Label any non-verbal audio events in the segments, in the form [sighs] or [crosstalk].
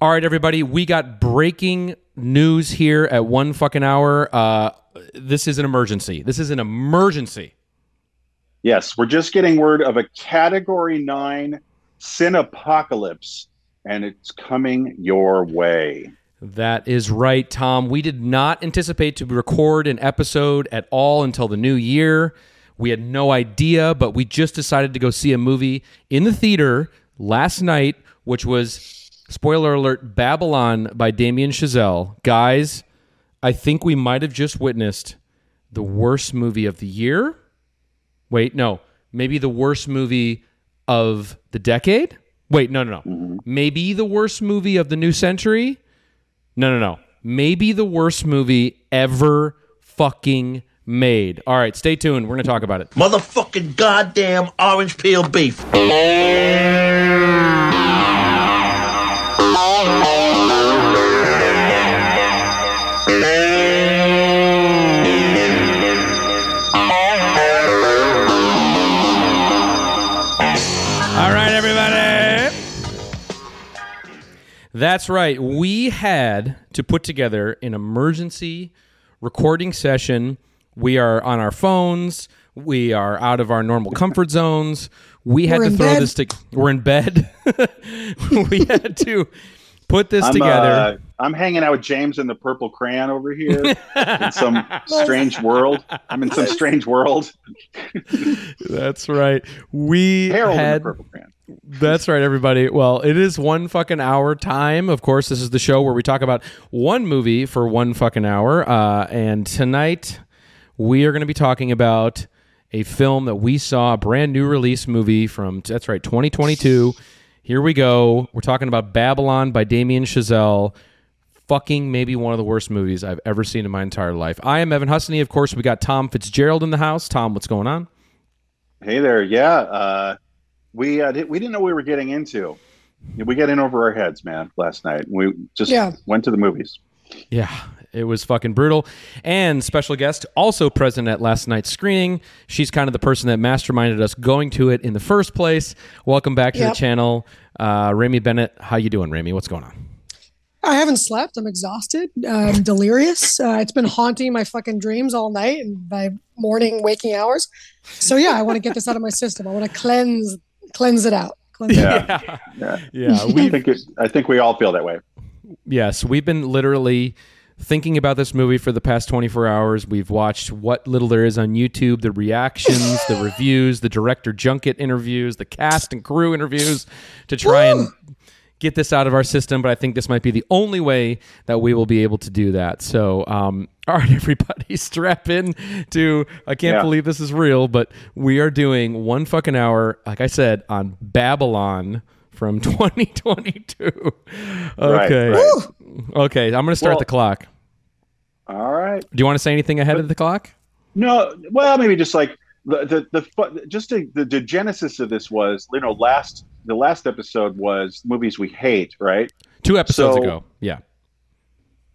All right, everybody, we got breaking news here at one fucking hour. Uh, this is an emergency. This is an emergency. Yes, we're just getting word of a Category 9 Sin Apocalypse, and it's coming your way. That is right, Tom. We did not anticipate to record an episode at all until the new year. We had no idea, but we just decided to go see a movie in the theater last night, which was spoiler alert Babylon by Damien Chazelle. Guys, I think we might have just witnessed the worst movie of the year. Wait, no, maybe the worst movie of the decade. Wait, no, no, no. Mm-hmm. Maybe the worst movie of the new century. No, no, no. Maybe the worst movie ever fucking made. All right, stay tuned. We're going to talk about it. Motherfucking goddamn orange peel beef. That's right. We had to put together an emergency recording session. We are on our phones. We are out of our normal comfort zones. We had We're to throw bed. this to We're in bed. [laughs] we had to put this I'm, together. uh, I'm hanging out with James in the Purple Crayon over here [laughs] in some strange world. I'm in some strange world. That's right. We Harold and had the Purple Crayon. That's right, everybody. Well, it is one fucking hour time. Of course, this is the show where we talk about one movie for one fucking hour. Uh, and tonight, we are going to be talking about a film that we saw, a brand new release movie from, that's right, 2022. Here we go. We're talking about Babylon by Damien Chazelle. Fucking maybe one of the worst movies I've ever seen in my entire life. I am Evan Husney. Of course, we got Tom Fitzgerald in the house. Tom, what's going on? Hey there. Yeah. Uh, we uh, did, we didn't know we were getting into. We got in over our heads, man, last night. We just Yeah. went to the movies. Yeah, it was fucking brutal. And special guest, also present at last night's screening. She's kind of the person that masterminded us going to it in the first place. Welcome back to Yep. the channel, uh, Rémy Bennett. How you doing, Rami? What's going on? I haven't slept. I'm exhausted. I'm [laughs] delirious. Uh, it's been haunting my fucking dreams all night and my morning waking hours. So yeah, I want to get this out of my system. I want to cleanse cleanse it out. Cleanse it out. Yeah. Yeah. Yeah, [laughs] I we think it, I think we all feel that way. yes, we've been literally thinking about this movie for the past 24 hours. We've watched what little there is on YouTube, the reactions, the [laughs] reviews, the director junket interviews, the cast and crew interviews to try and get this out of our system, but I think this might be the only way that we will be able to do that. So, um, [laughs] all right, everybody, [laughs] strap in to. I can't Yeah. believe this is real, but we are doing one fucking hour, like I said, on Babylon from [laughs] 2022. Okay, right. okay, I'm going to start Well- the clock. All right. Do you want to say anything ahead of the clock? No, well, maybe just like the the, the just the, the the genesis of this was you know last the last episode was movies we hate, right? Two episodes So- ago. Yeah.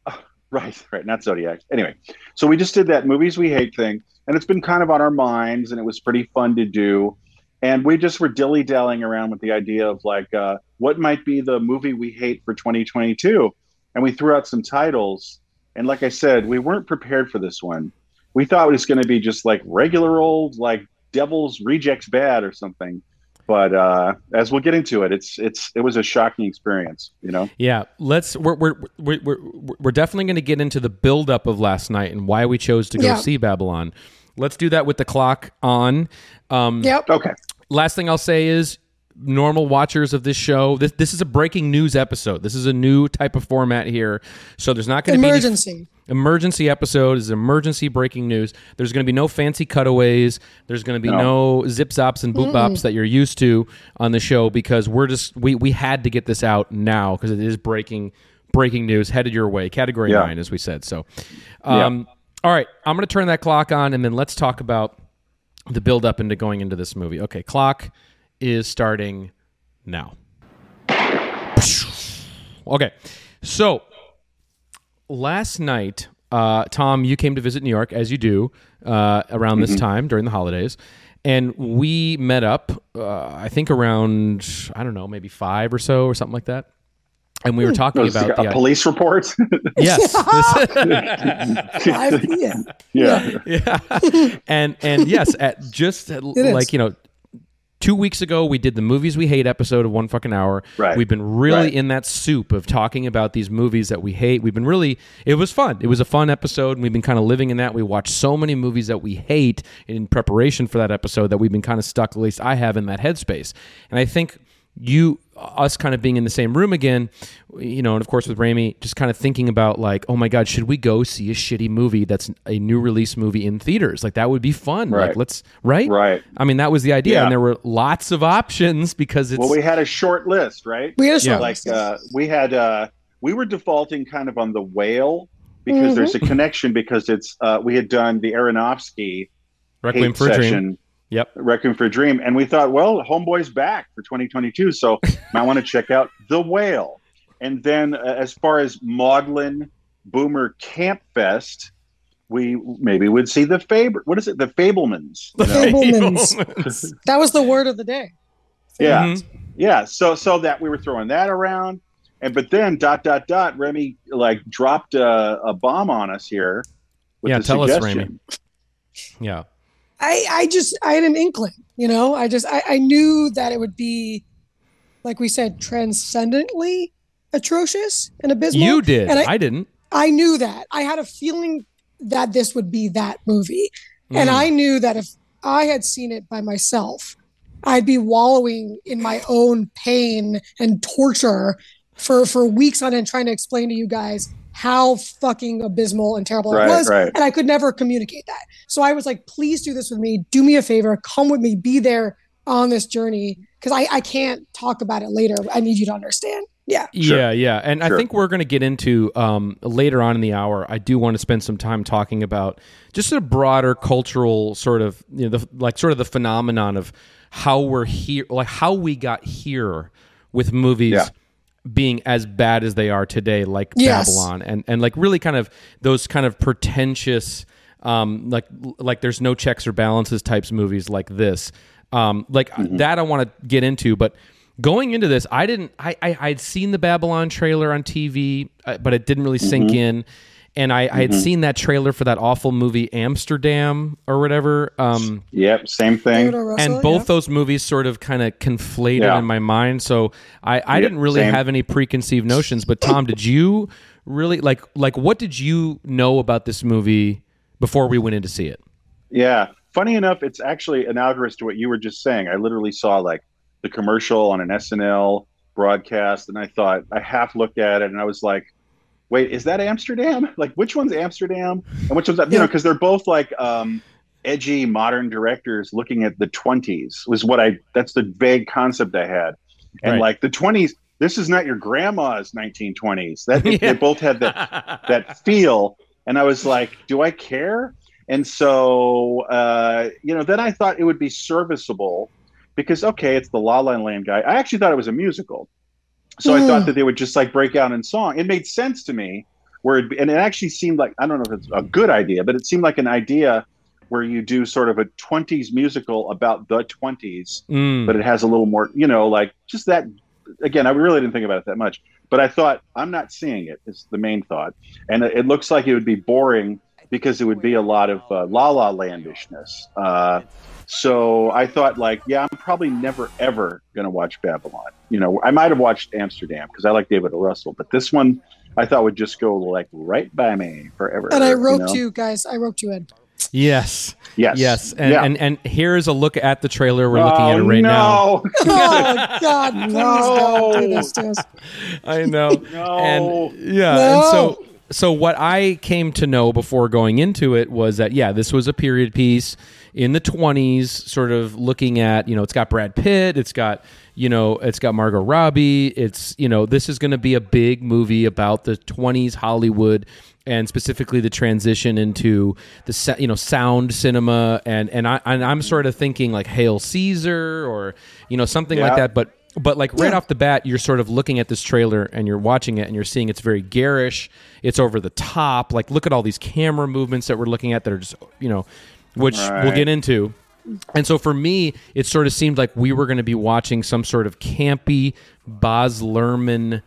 [sighs] Right, right, not Zodiac. Anyway, so we just did that movies we hate thing, and it's been kind of on our minds, and it was pretty fun to do. And we just were dilly dallying around with the idea of like, uh, what might be the movie we hate for 2022? And we threw out some titles. And like I said, we weren't prepared for this one. We thought it was going to be just like regular old, like Devil's Rejects Bad or something. But uh, as we'll get into it, it's it's it was a shocking experience, you know. Yeah, let's. We're we're we're we're, we're definitely going to get into the buildup of last night and why we chose to go Yeah. see Babylon. Let's do that with the clock on. Um, Yep. Okay. Last thing I'll say is normal watchers of this show. This this is a breaking news episode. This is a new type of format here, so there's not going to be any Emergency. Emergency episode is emergency breaking news. There's going to be no fancy cutaways. There's going to be no, zip zops and boop bops that you're used to on the show because we're just we we had to get this out now because it is breaking breaking news headed your way. Category Yeah. nine, as we said. So, um, all right, I'm going to turn that clock on and then let's talk about the build up into going into this movie. Okay, clock is starting now. Okay, so last night, uh, Tom, you came to visit New York as you do uh, around this time during the holidays, and we met up. Uh, I think around I don't know, maybe five or so or something like that. and we were talking about like a the police report. [laughs] [laughs] yes, Five p.m. yeah. [laughs] yeah, and and yes, at just is. like you know. Two weeks ago, we did the movies we hate episode of one fucking hour. Right. We've been really Right. in that soup of talking about these movies that we hate. We've been really, it was fun. It was a fun episode, and we've been kind of living in that. We watched so many movies that we hate in preparation for that episode that we've been kind of stuck, at least I have, in that headspace. And I think you, us kind of being in the same room again, you know, and of course with Rémy, just kind of thinking about like, oh my God, should we go see a shitty movie that's a new release movie in theaters? Like that would be fun. Like Right. let's, right? Right. I mean, that was the idea. Yeah. And there were lots of options because it's, Well, we had a short list, right? We had a Yeah. short like uh, we had uh, we were defaulting kind of on the whale because Mhm. there's a connection because it's uh, we had done the Aronofsky Requiem hate for a Dream. Session, Yep. Requiem for a Dream, and we thought, well, Homeboy's back for 2022, so I want to check out the whale. And then, uh, as far as maudlin boomer camp fest, we maybe would see the Fab. What is it? The Fabelmans. [laughs] The know? Fabelmans. Fabelmans. [laughs] That was the word of the day. Yeah. Mhm. Yeah, so so that we were throwing that around, and but then dot dot dot Remy like dropped a, a bomb on us here. With Yeah, the tell us, suggestion. Yeah. I, I just I had an inkling, you know. I just I, I knew that it would be, like we said, transcendently atrocious and abysmal. You did. And I, I, didn't. I knew that. I had a feeling that this would be that movie, and Mm. I knew that if I had seen it by myself, I'd be wallowing in my own pain and torture for for weeks on end, trying to explain to you guys how fucking abysmal and terrible Right, it was, right. and I could never communicate that. So I was like, please do this with me. Do me a favor. Come with me. Be there on this journey because I, I can't talk about it later. I need you to understand. Yeah. Sure. Yeah, yeah. And I think we're going to get into um, later on in the hour. I do want to spend some time talking about just a broader cultural sort of, you know, the, like sort of the phenomenon of how we're here, like how we got here with movies. Yeah. Being as bad as they are today like Yes. babylon and and like really kind of those kind of pretentious um like like there's no checks or balances types movies like this. Um like that i want to get into but going into this i didn't i, I i'd seen the babylon trailer on tv uh, but it didn't really sink in and I, I had seen that trailer for that awful movie Amsterdam or whatever. Um, Yep, same thing. Russell, and both yeah. those movies sort of kind of conflated Yeah. in my mind. So I, I didn't really same. have any preconceived notions. But Tom, did you really like like what did you know about this movie before we went in to see it? Yeah. Funny enough, it's actually analogous to what you were just saying. I literally saw like the commercial on an SNL broadcast, and I thought I half looked at it, and I was like, "Wait, is that Amsterdam? [laughs] Like, which one's Amsterdam, and which one's that?" You know, because they're both like um, edgy modern directors looking at the twenties. Was what I. That's the vague concept I had, and Right. like the twenties. This is not your grandma's 1920s. That [laughs] Yeah. they both had that that feel and i was like do i care and so uh, you know then i thought it would be serviceable because okay it's the la la land guy i actually thought it was a musical so i Hmm. thought that they would just like break out in song it made sense to me where it, and it actually seemed like i don't know if it's a good idea but it seemed like an idea where you do sort of a 20s musical about the 20s Mm. but it has a little more, you know, like just that. Again, I really didn't think about it that much, but I thought I'm not seeing it. Is the main thought, and it, it looks like it would be boring because it would be a lot of uh, La La Landishness. Uh, so I thought, like, yeah, I'm probably never ever going to watch Babylon. You know, I might have watched Amsterdam because I like David O. Russell, but this one I thought would just go like right by me forever. And I you roped know? you guys. I roped you in. yes, Yes, yes, and, yeah. and and here's a look at the trailer. We're looking at it Oh, right now. no. [laughs] [laughs] Oh God! no. don't do this to us. I know. [laughs] No. And yeah, No. and so so what I came to know before going into it was that yeah, this was a period piece in the 20s sort of looking at, you know, it's got Brad Pitt, it's got, you know, it's got Margot Robbie, it's, you know, this is going to be a big movie about the 20s Hollywood and specifically the transition into the you know sound cinema and and I and I'm sort of thinking like Hail Caesar or you know something like that but but like right Yeah. off the bat you're sort of looking at this trailer and you're watching it and you're seeing it's very garish. It's over the top. Like look at all these camera movements that we're looking at that are just you know which we'll get into. And so for me it sort of seemed like we were going to be watching some sort of campy Baz Luhrmann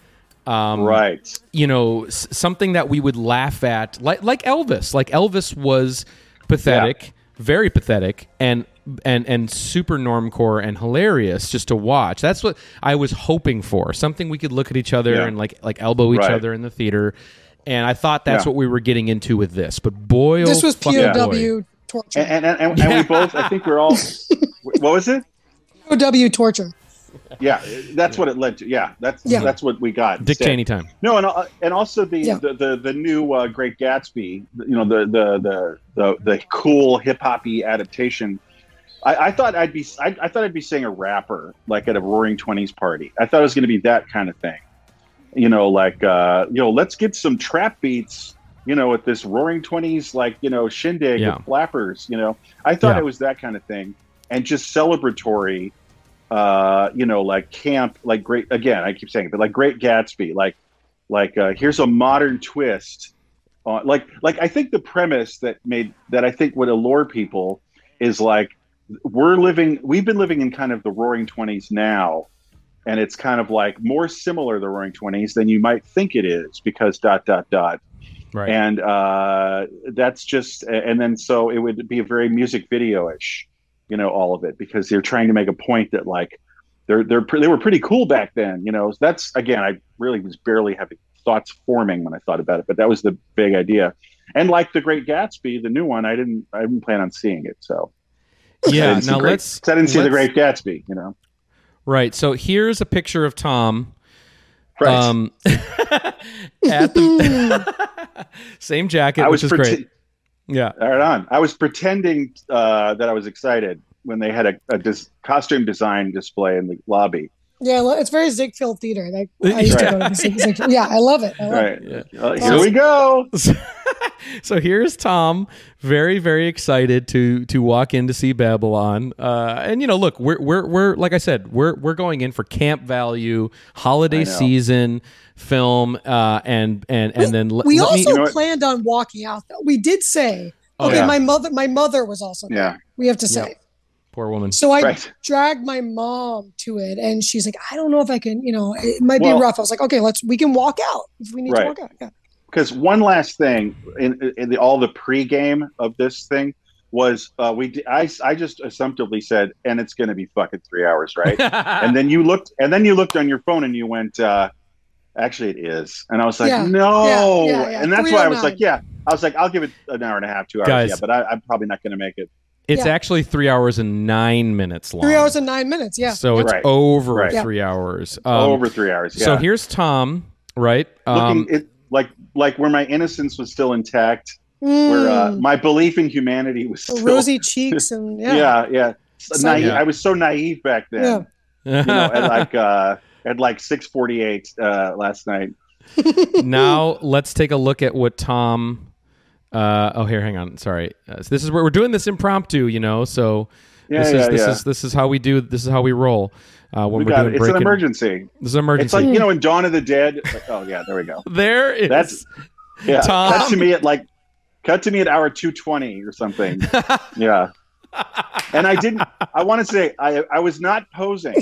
Um, right. you know s- something that we would laugh at like like Elvis. Like Elvis was pathetic very pathetic and and and super normcore and hilarious just to watch that's what I was hoping for something we could look at each other Yeah. and like like elbow each Right. other in the theater and I thought that's Yeah. what we were getting into with this but boy This oh was fucking POW boy. torture. And and, and, and we both, I think we're all. [laughs] what was it? POW torture. Yeah, that's what it led to. Yeah, that's Yeah. that's what we got. Dick instead. Cheney time No, and uh, and also the Yeah. the, the the new uh, Great Gatsby. You know the the the the, the cool hip hoppy adaptation. I, I thought I'd be I, I thought I'd be seeing a rapper like at a Roaring Twenties party. I thought it was going to be that kind of thing. You know, like uh, you know, let's get some trap beats. You know, at this Roaring Twenties like you know shindig Yeah. with flappers. You know, I thought Yeah. it was that kind of thing, and just celebratory. Uh, you know, like camp, like great. Again, I keep saying it, but like Great Gatsby, like like uh, here's a modern twist on like like I think the premise that made that I think would allure people is like we're living we've been living in kind of the roaring 20s now and it's kind of like more similar the roaring 20s than you might think it is because dot dot dot. Right. And uh, that's just and then so it would be a very music video-ish you know all of it because they're trying to make a point that like they're they're they were pretty cool back then you know? That's again i really was barely having thoughts forming when i thought about it but that was the big idea. And like the great gatsby the new one i didn't i didn't plan on seeing it so yeah now Great- let's I didn't see the great gatsby you know. Right so here's a picture of Tom right. um [laughs] at the [laughs] same jacket i which was is prete- great yeah. Right on. I was pretending uh, that i was excited when they had a, a dis- costume design display in the lobby Yeah, lo- it's very Ziegfeld theater. Like [laughs] I used to go to the Zieg- Zieg- Yeah, I love it. I love right it. Yeah. Uh, here we go [laughs] so here's Tom, very very excited to to walk in to see Babylon. Uh, and you know, look, we're we're we're like I said, we're we're going in for camp value, holiday season film, uh, and and and then let, We let me- also You know planned on walking out. Though we did say, Oh, okay, yeah. my mother, my mother was also there. yeah We have to say. Poor woman. So I Right. dragged my mom to it, and she's like, "I don't know if I can. You know, it might Well- be rough." I was like, "Okay, let's. We can walk out if we need Right. to walk out." Yeah. because one last thing in, in the, all the pregame of this thing was uh, we d- I, I just assumptively said and it's going to be fucking three hours right [laughs] and then you looked and then you looked on your phone and you went uh, actually it is and I was like Yeah. no Yeah, yeah, yeah. and that's why I was 309. like yeah I was like I'll give it an hour and a half two hours Guys. yeah but I, I'm probably not going to make it it's Yeah. actually three hours and nine minutes long. Three hours and nine minutes. Yeah. So it's Right. over Right. Three hours. Um, over three hours yeah. So here's Tom, right? Um, looking it like like where my innocence was still intact where uh, Mm. my belief in humanity was still rosy cheeks and [laughs] yeah. yeah yeah, So- naive. Yeah. I was so naive back then. Yeah. You know, at [laughs] like uh, at like six forty eight uh, last night. [laughs] now let's take a look at what Tom. Uh, oh, here, hang on. Sorry, uh, so this is where we're doing this impromptu, you know. So Yeah, this yeah, is this yeah. is this is how we do. This is how we roll uh, when we we are doing it. It's an emergency. This is an emergency. It's like you know in Dawn of the Dead. like, oh yeah, there we go. there is. That's yeah. Tom. Cut to me at like cut to me at hour two twenty or something. [laughs] yeah. And I didn't. I want to say I I was not posing.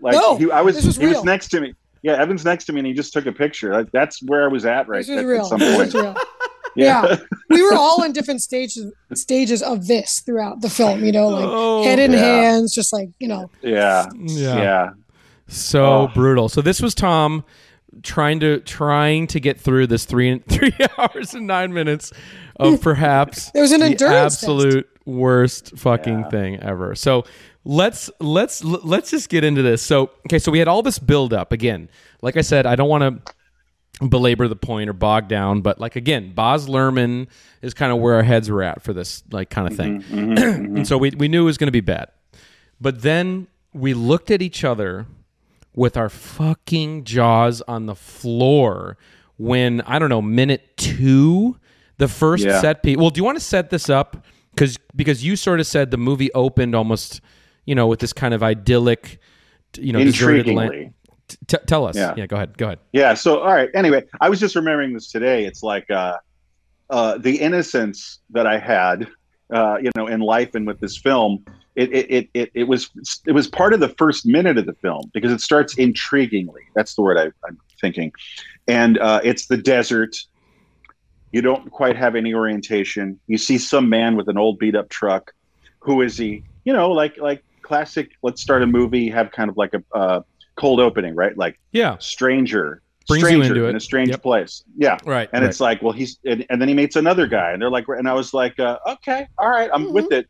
Like No, he, I was. this was he was real. next to me. Yeah, Evan's next to me, and he just took a picture. Like, that's where I was at right This was at, real. at some This point. Was. Yeah. [laughs] we were all in different stages stages of this throughout the film. You know, like Oh, head in yeah. hands, just like you know. yeah. yeah. Yeah. So Oh. brutal. So this was Tom trying to trying to get through this three [laughs] three hours and nine minutes of [laughs] perhaps it was an the endurance test. absolute worst fucking Yeah. thing ever. So let's let's let's just get into this. So okay, so we had all this build up again. Like I said, I don't want to belabor the point or bog down, but like again, Baz Luhrmann is kind of where our heads were at for this like kind of thing. [clears throat] Mm-hmm, and so we we knew it was going to be bad. But then we looked at each other with our fucking jaws on the floor when I don't know minute two, the first Yeah. set piece. Well, do you want to set this up because because you sort of said the movie opened almost you know with this kind of idyllic, you know, deserted land. T- tell us. Yeah. yeah, go ahead. Go ahead. Yeah. So, all right. Anyway, I was just remembering this today. It's like uh, uh, the innocence that I had uh, you know, in life and with this film. It, it, it, it, it was it was part of the first minute of the film because it starts intriguingly. That's the word I, I'm thinking, and uh, it's the desert. You don't quite have any orientation. You see some man with an old beat up truck. Who is he? You know, like like classic. Let's start a movie. Have kind of like a uh, cold opening, right? Like Yeah. stranger, Brings you stranger into in a strange Yep. place. Yeah, Right. and it's like, well, he's and, and then he meets another guy, and they're like, and I was like, uh, okay, all right, I'm with it.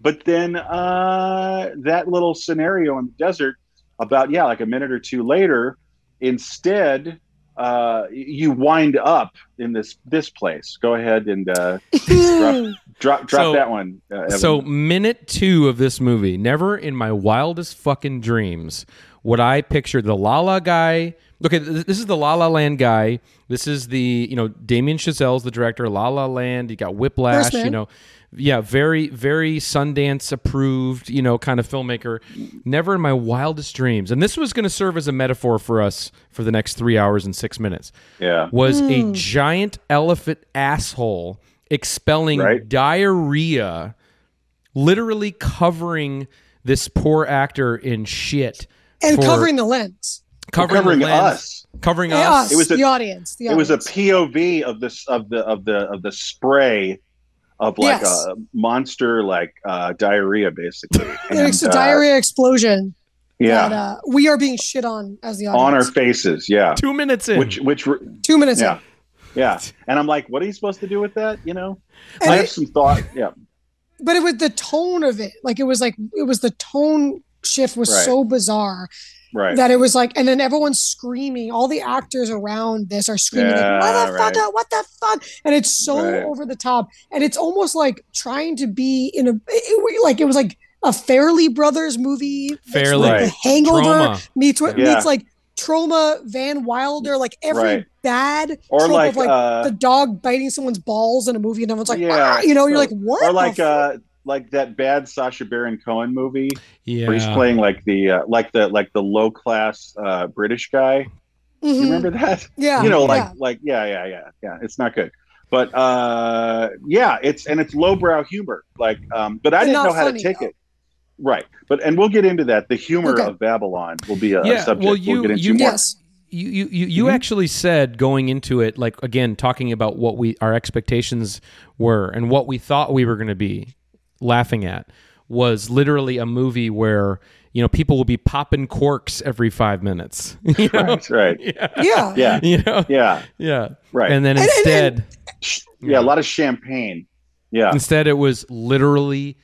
But then uh, that little scenario in the desert about yeah, like a minute or two later, instead. Uh, you wind up in this this place. Go ahead and uh, drop [laughs] drop, drop So- that one. Uh, So minute two of this movie, never in my wildest fucking dreams would I picture the La La guy. Okay, this is the La La Land guy. This is the you know Damien Chazelle's the director. La La Land. You got Whiplash. First Man. You know, yeah, very very Sundance approved. You know, kind of filmmaker. Never in my wildest dreams. And this was going to serve as a metaphor for us for the next three hours and six minutes yeah, was a hmm. giant elephant asshole expelling Right. diarrhea, literally covering this poor actor in shit and for- covering the lens. covering, covering the lens, us. covering Yeah, us. us, It was a- the audience. The it was a. POV of this of the of the of the spray of like Yes. a monster like uh, diarrhea basically. [laughs] It's a uh, diarrhea explosion yeah, that uh, we are being shit on as the on our faces. Yeah, Two minutes in. which which re- Two minutes yeah in. yeah. And I'm like, what are you supposed to do with that? You know, And I it- have some thought. Yeah, but it was the tone of it. Like it was like it was the tone shift was Right. so bizarre right. that it was like, and then everyone's screaming. All the actors around this are screaming, Yeah, like, "What the right. fuck? What the fuck?" And it's so Right. over the top, and it's almost like trying to be in a it, like it was like a Farrelly Brothers movie, Farrelly. like, the Right. Hangover Trauma. meets what Yeah. meets like Trauma, Van Wilder, like every Right. bad or trope like, of like uh, the dog biting someone's balls in a movie, and everyone's like, Yeah. "Ah," you know, you're like, what? or like fuck? uh like that bad Sacha Baron Cohen movie yeah. where he's playing like the uh, like the like the low class uh, British guy. Mhm. You remember that? Yeah, you know, like yeah. like yeah, yeah, yeah, yeah. It's not good, but uh, yeah, it's and it's lowbrow humor. Like, um, but I And didn't know how funny, to take though. it. Right, but and we'll get into that. The humor Okay. of Babylon will be a, a Yeah, subject well, we'll you- get into you- more. yes. you you you, you Mhm. actually said going into it like again talking about what we our expectations were and what we thought we were going to be laughing at was literally a movie where you know people will be popping corks every 5 minutes. [laughs] You know? Right, right, [laughs] yeah. Yeah. yeah, you know? Yeah, yeah. Right. and then And- and- instead yeah, a lot of champagne. Yeah, instead it was literally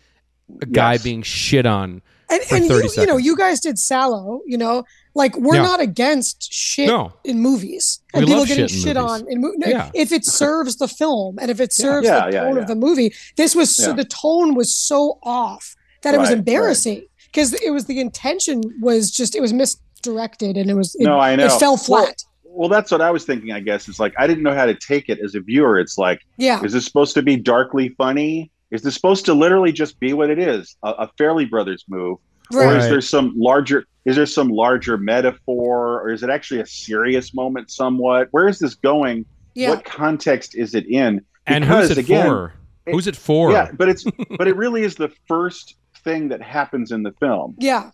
a guy Yes. being shit on and, for and 30 you, you know you guys did sallow you know like we're Yeah. not against shit No. in movies and We people love getting shit in shit, movies. on in mo- no, Yeah. if it serves the film and if it serves Yeah, the yeah, tone yeah. of the movie this was so Yeah. the tone was so off that it was Right, right. embarrassing because it was the intention was just it was misdirected and it was it, no, I know. it fell Well, flat well, that's what I was thinking. I guess it's like I didn't know how to take it as a viewer. It's like yeah Is this supposed to be darkly funny? Is this supposed to literally just be what it is, a, a Farrelly Brothers move, or is there some larger? Is there some larger metaphor, or is it actually a serious moment? Somewhat. Where is this going? yeah What context is it in? and who's it again, for who's it for Yeah, but it's [laughs] but it really is the first thing that happens in the film. yeah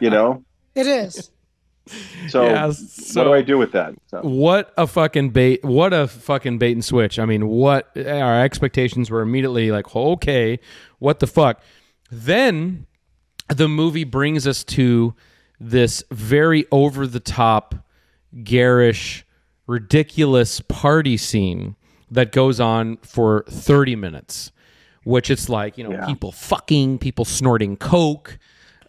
You know. it is So, Yeah, what do I do with that? So, What a fucking bait! What a fucking bait and switch! I mean, what our expectations were immediately like, okay, what the fuck? Then the movie brings us to this very over the top, garish, ridiculous party scene that goes on for 30 minutes, which it's like, you know, Yeah. people fucking, people snorting coke,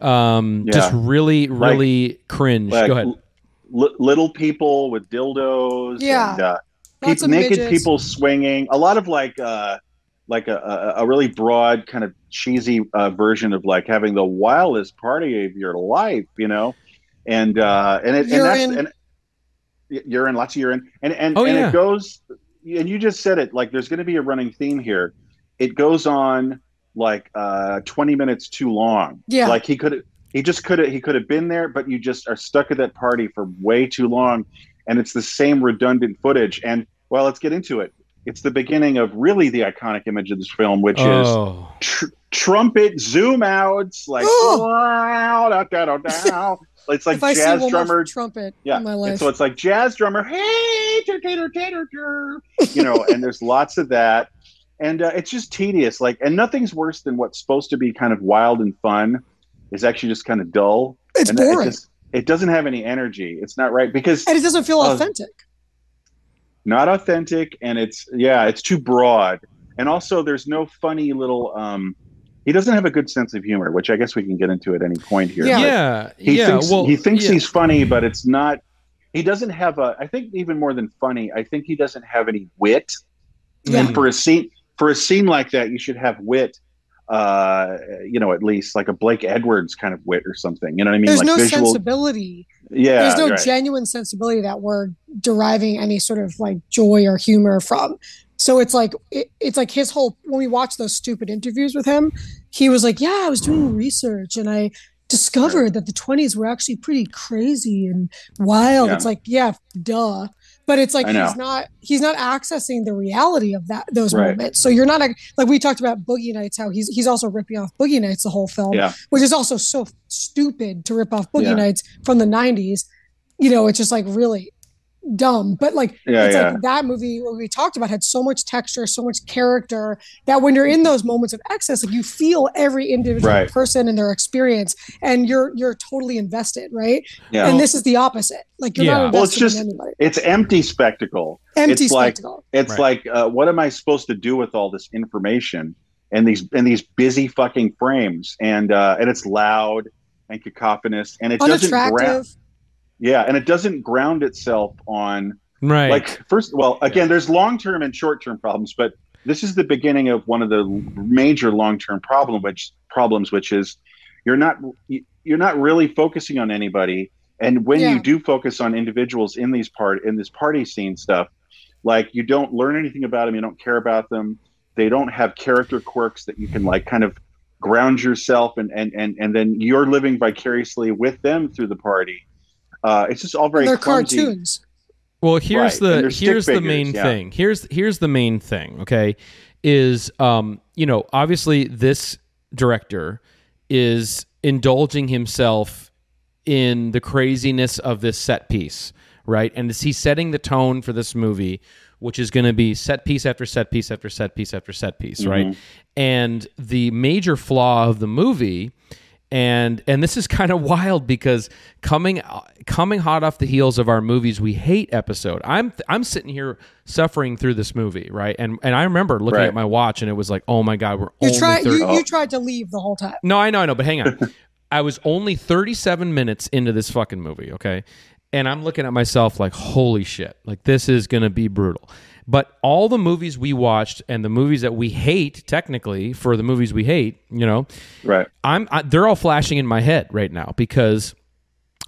um, Yeah. just really, really cringe. like Go ahead. li- little people with dildos. Yeah. And, uh, Lots peop- of naked midgets. people swinging a lot of like uh like a, a, really broad kind of cheesy uh, version of like having the wildest party of your life you know and uh and it and Urine. that's and urine lots of urine and and, Oh, and yeah. it goes and you just said it like there's going to be a running theme here it goes on like uh 20 minutes too long Yeah. like he could he just could have he could have been there but you just are stuck at that party for way too long and it's the same redundant footage and well let's get into it it's the beginning of really the iconic image of this film, which is Oh. tr- trumpet zoom outs, like [gasps] da, da, da, da. [laughs] it's like if jazz drummer. trumpet Yeah, in my and life, so it's like jazz drummer, hey, you know, and there's lots of that, and uh, it's just tedious. Like, and nothing's worse than what's supposed to be kind of wild and fun is actually just kind of dull. it's and boring, It, just, it doesn't have any energy. It's not right because and it doesn't feel Uh, authentic. Not authentic and it's yeah it's too broad and also there's no funny little um he doesn't have a good sense of humor which i guess we can get into at any point here Yeah. Yeah, he yeah. thinks well, he thinks yeah. he's funny but it's not he doesn't have a i think even more than funny i think he doesn't have any wit Yeah. and for a scene for a scene like that you should have wit uh you know at least like a blake edwards kind of wit or something you know what i mean There's like no visual sensibility. Yeah There's no right. genuine sensibility that we're deriving any sort of like joy or humor from. So it's like it, it's like his whole when we watch those stupid interviews with him, he was like, "Yeah, I was doing research and I discovered that the 20s were actually pretty crazy and wild." Yeah. It's like, yeah, duh. But it's like he's not he's not accessing the reality of that those Right. moments. So you're not like we talked about Boogie Nights, how he's he's also ripping off Boogie Nights the whole film, Yeah. which is also so stupid to rip off Boogie Yeah. Nights from the 90s. You know, it's just like really dumb. But like Yeah, it's yeah. like that movie what we talked about had so much texture, so much character that when you're in those moments of excess, like you feel every individual Right. person and their experience and you're you're totally invested, right? yeah And this is the opposite. Like you're Yeah. not Well, it's just- in anybody. it's empty spectacle Empty it's like- spectacle. It's Right. like, uh, what am I supposed to do with all this information and these and these busy fucking frames? And uh, and it's loud and cacophonous, and it doesn't ground. Unattractive. Yeah, and it doesn't ground itself on right. like first. Well, again, there's long term and short term problems, but this is the beginning of one of the major long term problem, which problems, which is you're not you're not really focusing on anybody, and when Yeah. you do focus on individuals in these part in this party scene stuff, like you don't learn anything about them, you don't care about them, they don't have character quirks that you can like kind of ground yourself and and and and then you're living vicariously with them through the party. Uh, it's just all very They're clumsy. cartoons. Well, here's Right, the they're here's the figures, main yeah. thing. Here's here's the main thing. Okay, is um you know obviously this director is indulging himself in the craziness of this set piece, right? And is he setting the tone for this movie, which is going to be set piece after set piece after set piece after set piece, right? Mm-hmm. And the major flaw of the movie and and this is kind of wild because coming coming hot off the heels of our movies we hate episode i'm i'm sitting here suffering through this movie right and and i remember looking Right. at my watch and it was like oh my god we're You only tried 30 you, oh you tried to leave the whole time. no, I know, I know, but hang on. [laughs] I was only 37 minutes into this fucking movie, okay? And I'm looking at myself like, holy shit, like this is going to be brutal. But all the movies we watched and the movies that we hate, technically, for the movies we hate, you know, Right. I'm I, they're all flashing in my head right now because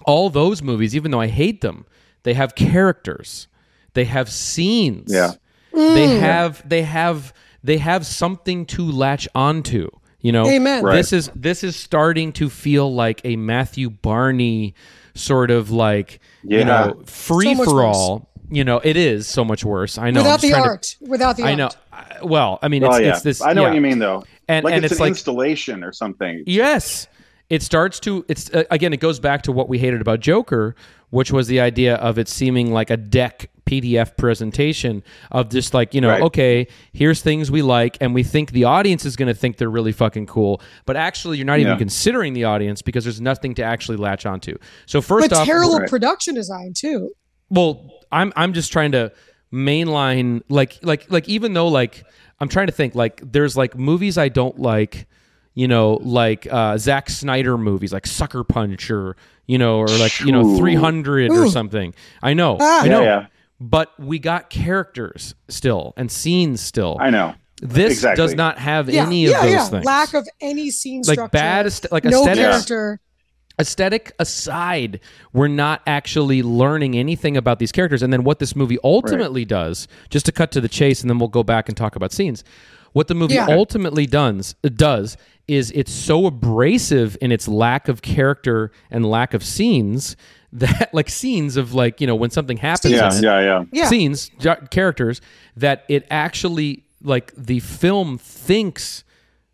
all those movies, even though I hate them, they have characters, they have scenes, Yeah. they mm. have they have they have something to latch onto. You know, Amen. Right. this is this is starting to feel like a Matthew Barney sort of like you know free So much for all. You know, it is so much worse. I know. Without the trying to- art. Without the art I know. I- Well, I mean, it's, oh yeah, it's this. I know yeah. what you mean though. And like and it's, it's, an like installation or something. Yes. It starts to it's uh, again it goes back to what we hated about Joker, which was the idea of it seeming like a deck PDF presentation of just like, you know, Right. okay, here's things we like and we think the audience is going to think they're really fucking cool, but actually you're not even considering the audience because there's nothing to actually latch onto. So first but off, terrible Right. production design too. Well, I'm I'm just trying to mainline like like like even though like I'm trying to think like there's like movies I don't like, you know, like uh Zack Snyder movies like Sucker Punch or you know or like you know Ooh. 300 or something. I know. Ah. I know. Yeah, yeah. But we got characters still and scenes still. I know. this exactly. does not have Yeah, any of those yeah. things. Lack of any scene like structure. bad like no aesthetics character. Aesthetic aside, we're not actually learning anything about these characters. And then what this movie ultimately does, just to cut to the chase, and then we'll go back and talk about scenes. What the movie Yeah. ultimately does does is it's so abrasive in its lack of character and lack of scenes [laughs] that like scenes of like you know when something happens Yeah, yeah, yeah. Yeah. scenes characters that it actually like the film thinks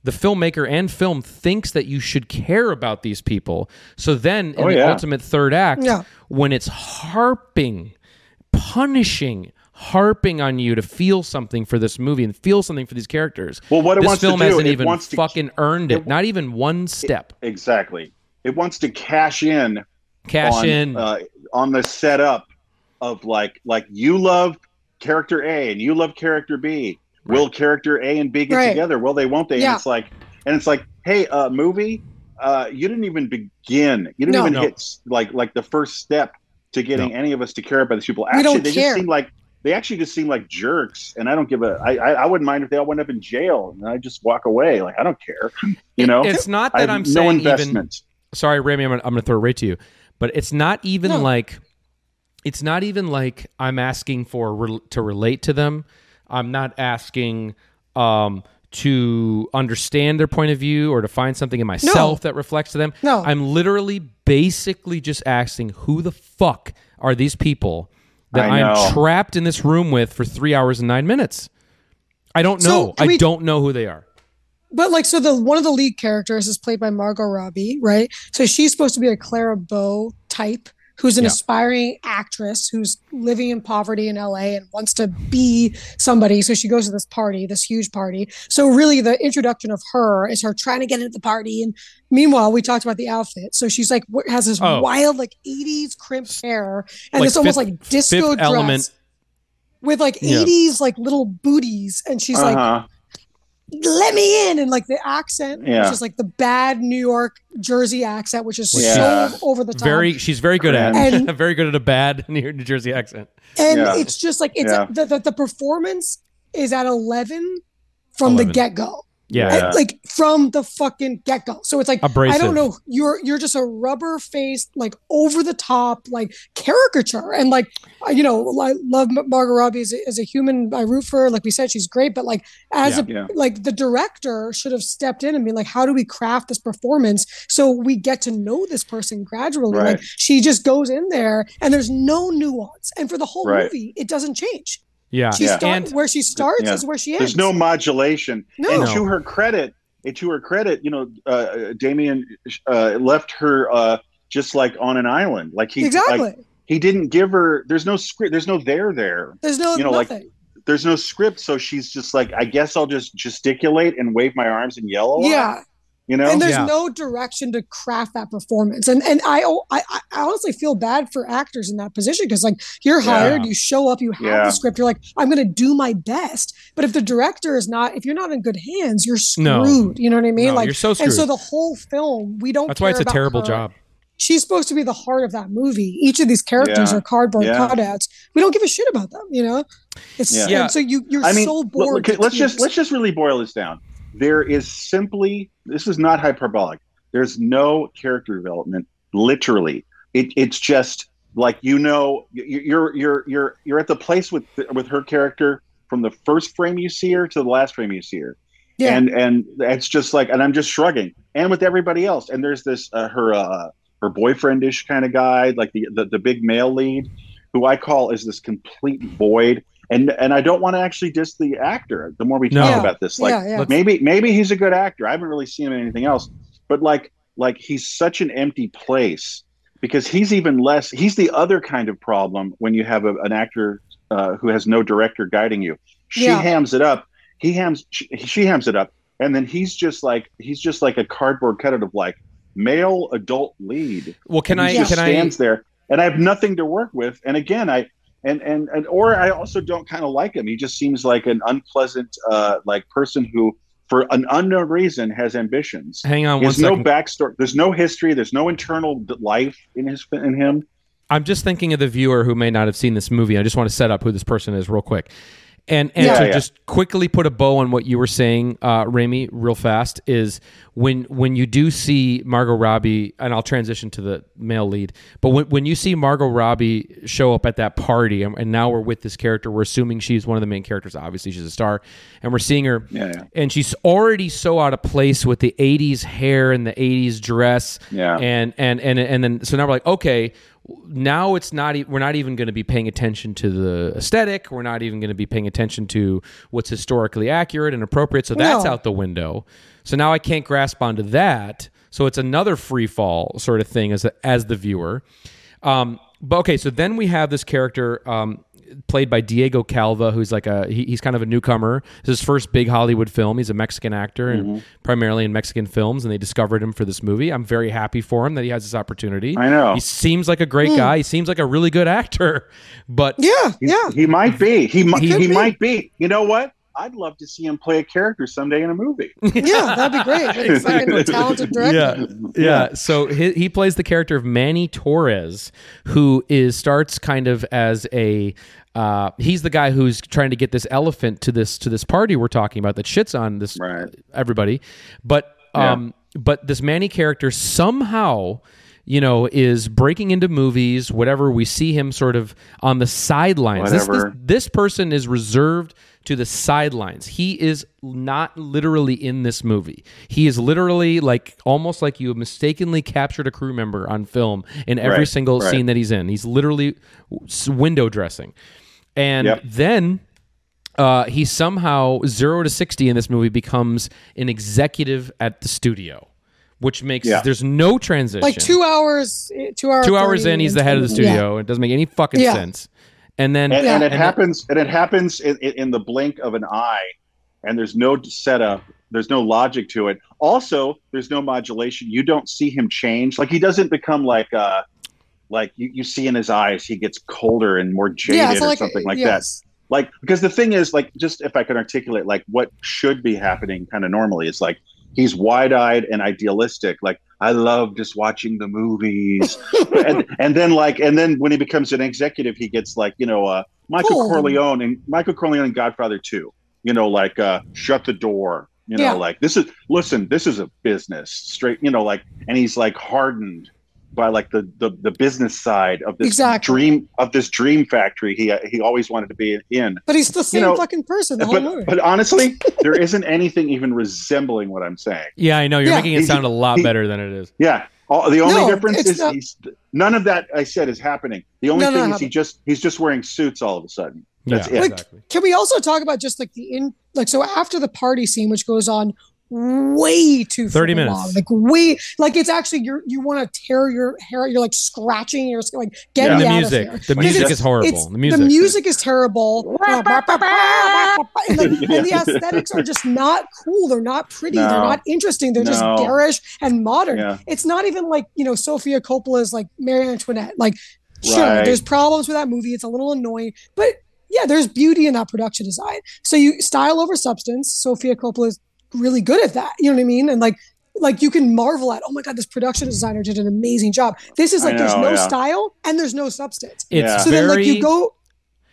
the filmmaker and film thinks that you should care about these people so then in Oh, the yeah. ultimate third act Yeah. when it's harping punishing harping on you to feel something for this movie and feel something for these characters Well, what it this wants to film do, hasn't it even wants to- fucking earned it not even one step Exactly. It wants to cash in cash on, in uh, on the setup of like like you love character A and you love character B. Will character A and B get Right. together? Well, they won't. They Yeah. and it's like and it's like, hey, uh, movie, uh, you didn't even begin. You didn't No. even No. hit like like the first step to getting any of us to care about these people. We Actually, don't they care. just seem like they actually just seem like jerks, and I don't give a. I I, I wouldn't mind if they all went up in jail and I just walk away. Like I don't care. You know, it's not I that have i'm no saying even investment. sorry Rémy, I'm gonna, I'm gonna throw it right to you but it's not even No. like it's not even like i'm asking for rel to relate to them i'm not asking um to understand their point of view or to find something in myself that reflects to them. No. i'm literally basically just asking who the fuck are these people that I i'm trapped in this room with for three hours and nine minutes? I don't So, know. Can i don't know who they are. But like, so the one of the lead characters is played by Margot Robbie, right? So she's supposed to be a Clara Bow type, who's an Yeah. aspiring actress who's living in poverty in LA and wants to be somebody. So she goes to this party, this huge party. So really, the introduction of her is her trying to get into the party, and meanwhile, we talked about the outfit. So she's like wh- has this Oh. wild like '80s crimped hair and Like this almost like disco Fifth dress. Element. With like Yeah. 80s like little booties, and she's like, Uh-huh. Let me in and like the accent Yeah. which is like the bad new york jersey accent which is Yeah. so over the top very she's very good at And- [laughs] very good at a bad [laughs] new new jersey accent and Yeah. it's just like it's Yeah. the, the, the performance is at 11 from 11. the get-go yeah Yeah. And, like from the fucking get-go so it's like Abrasive. i don't know you're you're just a rubber faced like over the top like caricature and like I- you know i love M- margot robbie as a, as a human i root for her like we said she's great but like as Yeah. a Yeah. like the director should have stepped in and been like how do we craft this performance so we get to know this person gradually Right. like she just goes in there and there's no nuance and for the whole Right. movie it doesn't change yeah she Yeah. start, and where she starts Yeah. is where she ends There's no modulation. No. And No. to her credit, and to her credit, you know, uh, Damien uh, left her uh, just like on an island. Like he, exactly like, he didn't give her. There's no script. There's no there there. there's no you know, like, There's no script. So she's just like, I guess I'll just gesticulate and wave my arms and yell a lot. Yeah You know. and there's Yeah. no direction to craft that performance and and i oh, i, I honestly feel bad for actors in that position because like you're Yeah. hired you show up you have Yeah. the script you're like i'm gonna do my best but if the director is not if you're not in good hands you're No. screwed you know what i mean No, like you're so and so the whole film we don't that's why it's care a terrible her. job she's supposed to be the heart of that movie each of these characters Yeah. are cardboard Yeah. cutouts we don't give a shit about them you know it's Yeah. Yeah. so you you're I mean, so bored look, to let's just let's just really boil this down. There is simply this is not hyperbolic. There's no character development. Literally, it, it's just like you know you- you're you're you're you're at the place with with her character from the first frame you see her to the last frame you see her, yeah and and it's just like and I'm just shrugging. And with everybody else, and there's this uh, her uh, her boyfriendish kind of guy, like the, the the big male lead, who I call is this complete void. And and I don't want to actually diss the actor. The more we No. talk Yeah. about this, like yeah yeah maybe maybe he's a good actor. I haven't really seen him in anything else, but like like he's such an empty place because he's even less. He's the other kind of problem when you have a, an actor uh, who has no director guiding you. She Yeah. hams it up. He hams. She, she hams it up, and then he's just like he's just like a cardboard cutout of like male adult lead. well can And i he just can i stands there, and I have nothing to work with. And again, I and and and or I also don't kind of like him. He just seems like an unpleasant, uh, like person who, for an unknown reason, has ambitions. hang on one There's no backstory. There's no history. There's no internal life in his in him. I'm just thinking of the viewer who may not have seen this movie. I just want to set up who this person is real quick. And and Yeah, to yeah. just quickly put a bow on what you were saying, uh, Rémy, real fast, is when when you do see Margot Robbie, and I'll transition to the male lead, but when, when you see Margot Robbie show up at that party, and, and now we're with this character, we're assuming she's one of the main characters. Obviously, she's a star, and we're seeing her, Yeah, and she's already so out of place with the '80s hair and the '80s dress, Yeah. and and and and then so now we're like, okay, now it's not e- we're not even going to be paying attention to the aesthetic. We're not even going to be paying attention to what's historically accurate and appropriate. So that's No. out the window. So now i can't grasp onto that. So it's another free fall sort of thing as a, as the viewer. Um, but okay so then we have this character um, played by Diego Calva, who's like a he, he's kind of a newcomer. It's his first big Hollywood film. He's a Mexican actor Mm-hmm. and primarily in Mexican films, and they discovered him for this movie. I'm very happy for him that he has this opportunity. I know. he seems like a great guy. He seems like a really good actor, [laughs] but Yeah, yeah. He might be. He might. He, could be. might be. You know what? I'd love to see him play a character someday in a movie. [laughs] Yeah, that'd be great. Like, a fucking [laughs] talented director. yeah, yeah. So he, he plays the character of Manny Torres, who is starts kind of as a. Uh, he's the guy who's trying to get this elephant to this to this party we're talking about that shits on this Right. everybody, but um, but this Manny character somehow. You know, is breaking into movies, whatever. We see him sort of on the sidelines. This, this, this person is reserved to the sidelines. He is not literally in this movie. He is literally like almost like you have mistakenly captured a crew member on film in every Right, single right. scene that he's in. He's literally window dressing. And Yep. then uh, he somehow zero to sixty in this movie becomes an executive at the studio, which makes Yeah. there's no transition. Like two hours, eh, two hours. Two hours in, he's the head of the Yeah. studio. It doesn't make any fucking Yeah. sense. And then and, Yeah. and it and then- happens and it happens in, in in the blink of an eye and there's no setup there's no logic to it also there's no modulation you don't see him change like he doesn't become like uh like you, you see in his eyes he gets colder and more jaded Yeah, it's or like something like yes. that like because the thing is like just if i can articulate like what should be happening kind of normally is like he's wide-eyed and idealistic like i love just watching the movies [laughs] and, and then like and then when he becomes an executive he gets like you know uh michael Cool. corleone and michael corleone and godfather 2 you know like uh shut the door you know Yeah. like this is listen this is a business straight you know like and he's like hardened by like the the, the business side of this Exactly. dream of this dream factory he he always wanted to be in But he's the same know, fucking person the whole but movie. but honestly [laughs] there isn't anything even resembling what i'm saying yeah, I know you're Yeah. making it sound a lot he- better than it is. yeah all, the only No, difference is not- he's none of that i said is happening the only No, no, thing no, is he just he's just wearing suits all of a sudden that's yeah, it Like, exactly. Can we also talk about just like the in like so after the party scene, which goes on way too 30 minutes. long, like way like it's actually you're you want to tear your hair, you're like scratching, you're like get Yeah. Me the out music, of here. the music is horrible. The music, the music is terrible, [laughs] [laughs] and, like, [laughs] and the aesthetics are just not cool. They're not pretty. They're not interesting. They're just garish and modern. Yeah. It's not even like you know Sofia Coppola's like Marie Antoinette. Like, sure, Right. there's problems with that movie. It's a little annoying, but yeah, there's beauty in that production design. So you style over substance. Sofia Coppola is really good at that. You know what I mean? And like. Like you can marvel at, oh my god, this production designer did an amazing job. This is I like there's no yeah. style and there's no substance. it's Yeah. So very, then like you go,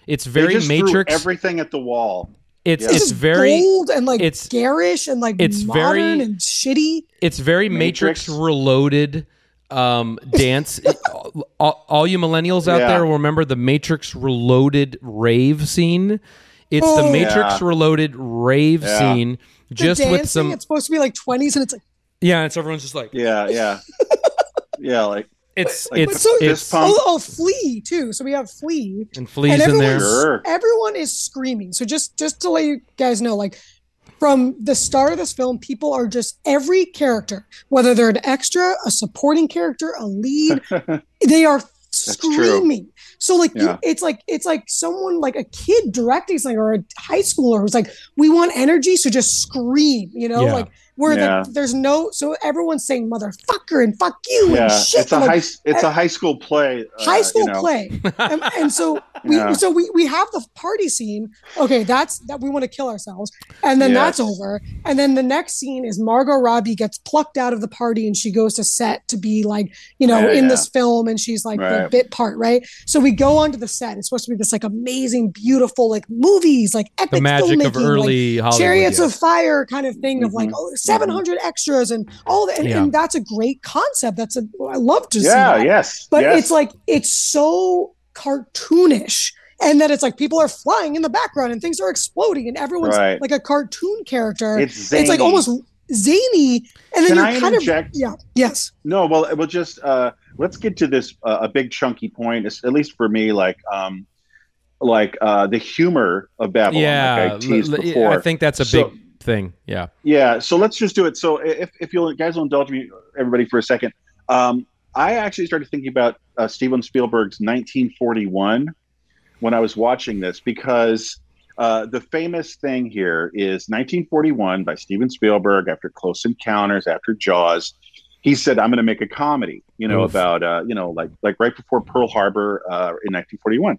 it's They very just threw Matrix. everything at the wall it's Yeah. it's it's just very old and like it's- garish and like it's modern very- and shitty. it's very Matrix, Matrix. Reloaded um dance [laughs] all, all you millennials out Yeah. there will remember the Matrix Reloaded rave scene. It's the Oh. Matrix Yeah. Reloaded rave Yeah. scene The just dancing, with some it's supposed to be like 20s and it's like yeah, it's everyone's just like yeah yeah [laughs] yeah like it's Like, it's so- it's Fist pump. oh, oh flea too. So we have flea. and fleas and in there. Everyone is screaming. So just just to let you guys know, like from the start of this film, people are just every character, whether they're an extra, a supporting character, a lead, [laughs] they are true. screaming. So like you, Yeah. it's like it's like someone like a kid directing something or a high schooler who's like, we want energy, so just scream, you know, Yeah. like where Yeah. the, there's no so everyone's saying motherfucker and fuck you yeah and shit. it's a like, high it's a high school play uh, high school you know. play [laughs] and, and so we Yeah. so we, we have the party scene okay that's that we want to kill ourselves and then that's over and then the next scene is margot robbie gets plucked out of the party and she goes to set to be like you know Yeah, in yeah. this film and she's like the bit part right so we go onto the set it's supposed to be this like amazing beautiful like movies like epic The magic of filmmaking, like, early Hollywood. chariots yeah. of fire kind of thing of like Mhm. oh 700 extras and all that and, Yeah. and that's a great concept that's a i love to see yeah that yes but yes. it's like it's so cartoonish and then it's like people are flying in the background and things are exploding and everyone's Right. like a cartoon character it's it's, like almost zany and then Can you're I kind interject? of yeah yes no well we'll just uh let's get to this uh, a big chunky point. At least for me, like um, like uh, the humor of Babylon. yeah, like I teased l- l- before. I think that's a So- big thing. Yeah. Yeah, so let's just do it. So if, if you'll guys will indulge me, everybody, for a second, um, I actually started thinking about uh, Steven Spielberg's 1941 when I was watching this because uh, the famous thing here is 1941 by Steven Spielberg after Close Encounters, after Jaws. He said, "I'm going to make a comedy," you know, Oof. about uh, you know, like like right before Pearl Harbor uh, in 1941.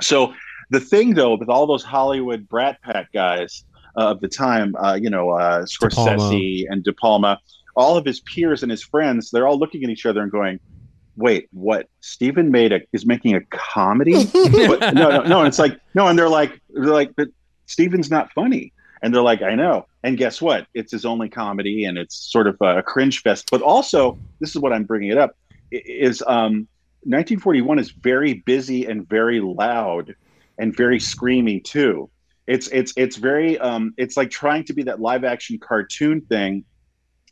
So the thing, though, with all those Hollywood Brat Pack guys of the time, uh, you know, uh, Scorsese and De Palma, all of his peers and his friends, they're all looking at each other and going, "Wait, what? Steven made a is making a comedy? [laughs] What? No, no, no." And it's like, no, and they're like, they're like, but Steven's not funny. And they're like, I know. And guess what? It's his only comedy, and it's sort of a cringe fest. But also, this is what I'm bringing it up: is um, 1941 is very busy and very loud and very screamy too. It's it's it's very um, it's like trying to be that live action cartoon thing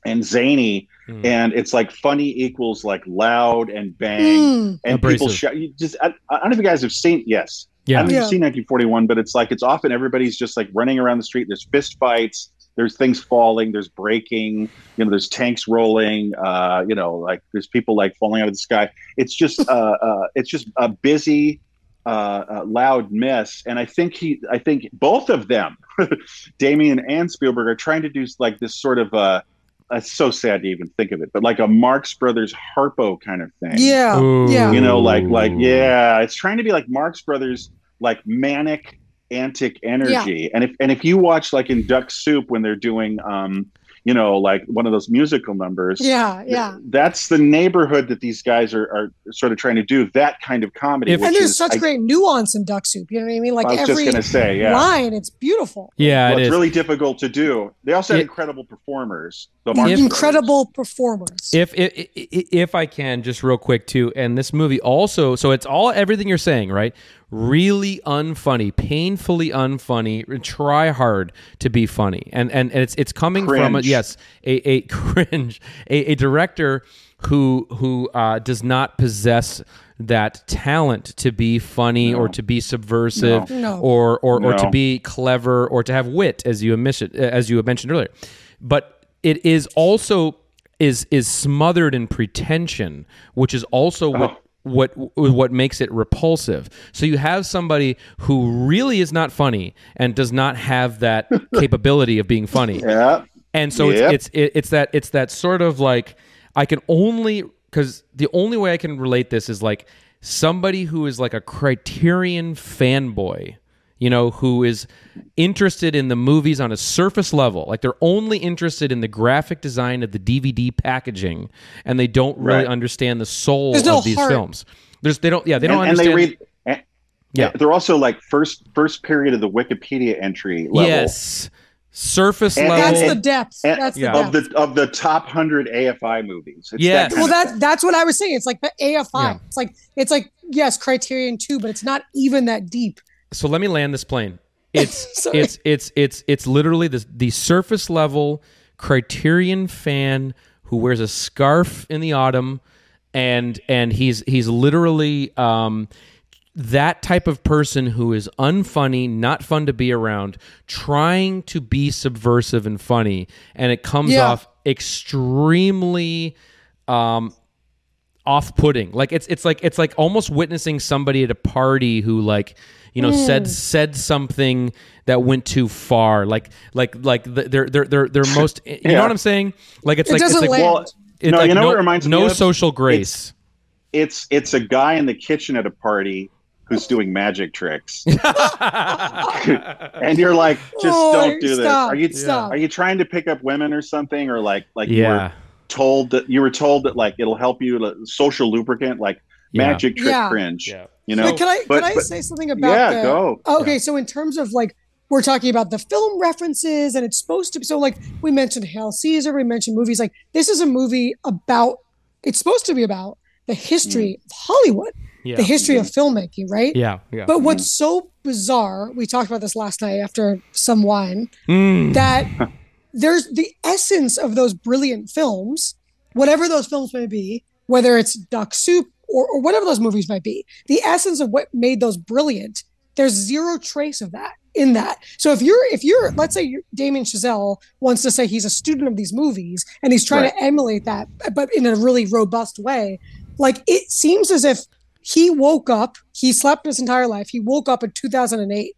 and zany, Mm. and it's like funny equals like loud and bang Mm. and people shout. You just I, I don't know if you guys have seen. Yes, yeah. I Yeah. don't Yeah. you've seen 1941, but it's like it's often everybody's just like running around the street. There's fist fights. There's things falling. There's breaking. You know, there's tanks rolling. Uh, you know, like there's people like falling out of the sky. It's just [laughs] uh, uh, it's just a busy, uh, uh, loud mess. And I think he, I think both of them, [laughs] Damien and Spielberg, are trying to do like this sort of uh, it's so sad to even think of it, but like a Marx Brothers Harpo kind of thing Yeah. Ooh. Yeah. you know like like yeah it's trying to be like marx brothers like manic antic energy and if and if you watch like in duck soup when they're doing um you know like one of those musical numbers Yeah. Yeah. that's the neighborhood that these guys are, are sort of trying to do that kind of comedy If- which And there's is, such I, great nuance in Duck Soup. You know what I mean? Like I was every just gonna say yeah line, it's beautiful. Yeah, well, it it's is. really difficult to do they also have Yeah. incredible performers the Marx Brothers. Incredible performers. if, if if I can just real quick too, and this movie also, so it's all everything you're saying, right? Really unfunny, painfully unfunny. Try hard to be funny, and and, and it's it's coming from a, yes, a, a [laughs] cringe, a, a director who who uh, does not possess that talent to be funny or to be subversive No. No. or or, or to be clever or to have wit as you mentioned as you mentioned earlier but it is also is is smothered in pretension which is also what what what makes it repulsive. So you have somebody who really is not funny and does not have that [laughs] capability of being funny. Yeah. And so it's it's it, it's that it's that sort of like I can only because the only way I can relate this is like somebody who is like a Criterion fanboy, you know, who is interested in the movies on a surface level, like they're only interested in the graphic design of the DVD packaging, and they don't really Right. understand the soul There's no of these heart. films. There's they don't yeah they don't and, and they read and, Yeah. Eh, they're also like first first period of the wikipedia entry level yes, surface And- level. That's and- the depth. and- That's the Yeah. of depth. the of the top hundred AFI movies. It's Yes. that well, of that that's what I was saying. It's like the AFI. Yeah. It's like it's like yes, Criterion too, but it's not even that deep. So let me land this plane. [laughs] It's it's it's it's it's literally the the surface level Criterion fan who wears a scarf in the autumn, and and he's he's literally um, that type of person who is unfunny, not fun to be around, trying to be subversive and funny, and it comes Yeah. off extremely um, off-putting. Like it's it's like it's like almost witnessing somebody at a party who like you know Hmm. said said something that went too far. Like like like they're they're they're they're [laughs] most. You know what I'm saying? Like it's It like it's like land. Well, it's no, like you know no, what it reminds me no of? social grace. it's it's a guy in the kitchen at a party who's doing magic tricks, [laughs] [laughs] and you're like, just Oh, don't do this. Are you stop. are you trying to pick up women or something, or like like you were yeah. told that you were told that like it'll help you like, social lubricant like Yeah. Magic trick Yeah. cringe. Yeah. You know, But can I But- can I but- say something about yeah, the, go. Okay, so in terms of like we're talking about the film references and it's supposed to be so like we mentioned Hail Caesar, we mentioned movies like this is a movie about it's supposed to be about the history of Hollywood, Yeah. the history of filmmaking, right? Yeah. Yeah. But what's so bizarre, we talked about this last night after some wine, Mm. that [laughs] there's the essence of those brilliant films, whatever those films may be, whether it's Duck Soup or, or whatever those movies might be. The essence of what made those brilliant, there's zero trace of that in that. So if you're if you're let's say you're, Damien Chazelle wants to say he's a student of these movies and he's trying Right. to emulate that, but in a really robust way, like it seems as if he woke up, he slept his entire life, he woke up in 2008.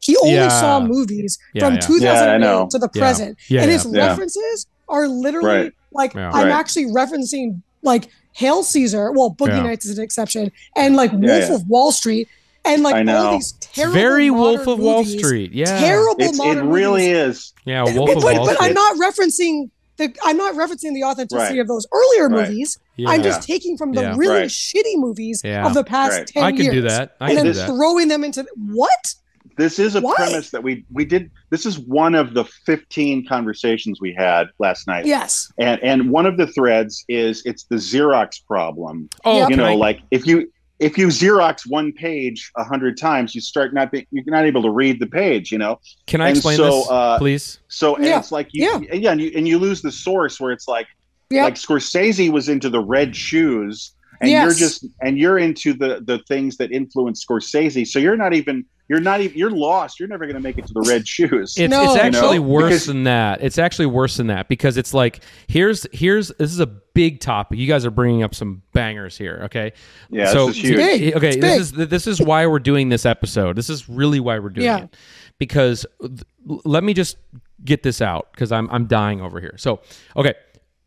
He only Yeah. saw movies Yeah, from yeah. 2008 Yeah, to the present, Yeah, and his Yeah. references are literally Right. like Yeah. I'm Right. actually referencing like Hail Caesar, well, Boogie Yeah. Nights is an exception, and like Wolf Yeah, yeah. of Wall Street, and like I all these It's terrible very Wolf modern of Wall Street. Yeah. Terrible It's, it really movies. is. Yeah, Wolf but, of but, Wall but Street. I'm not referencing the I'm not referencing the authenticity Right. of those earlier Right. movies. Yeah. I'm just taking from the Yeah. really Right. shitty movies Yeah. of the past Right. ten I can years. do that. I and can then do that. And then throwing them into what? This is a Why? premise that we we did. This is one of the 15 conversations we had last night. Yes. And and one of the threads is it's the Xerox problem. Oh, Yep. you know, like if you if you Xerox one page a hundred times, you start not being you're not able to read the page. You know, Can I and explain so, this, uh, please? so and Yeah. it's like you, Yeah. yeah, and you and you lose the source where it's like Yep. like Scorsese was into the red shoes, and Yes. you're just and you're into the the things that influence Scorsese. So you're not even you're not even you're lost. You're never going to make it to the red shoes. It's, No. it's actually You know? worse Because- than that. It's actually worse than that because it's like here's here's this is a big topic. You guys are bringing up some bangers here. Okay, yeah, so this is huge. big. okay, It's this is this is why we're doing this episode. This is really why we're doing Yeah. it because th- let me just get this out because I'm I'm dying over here. So okay,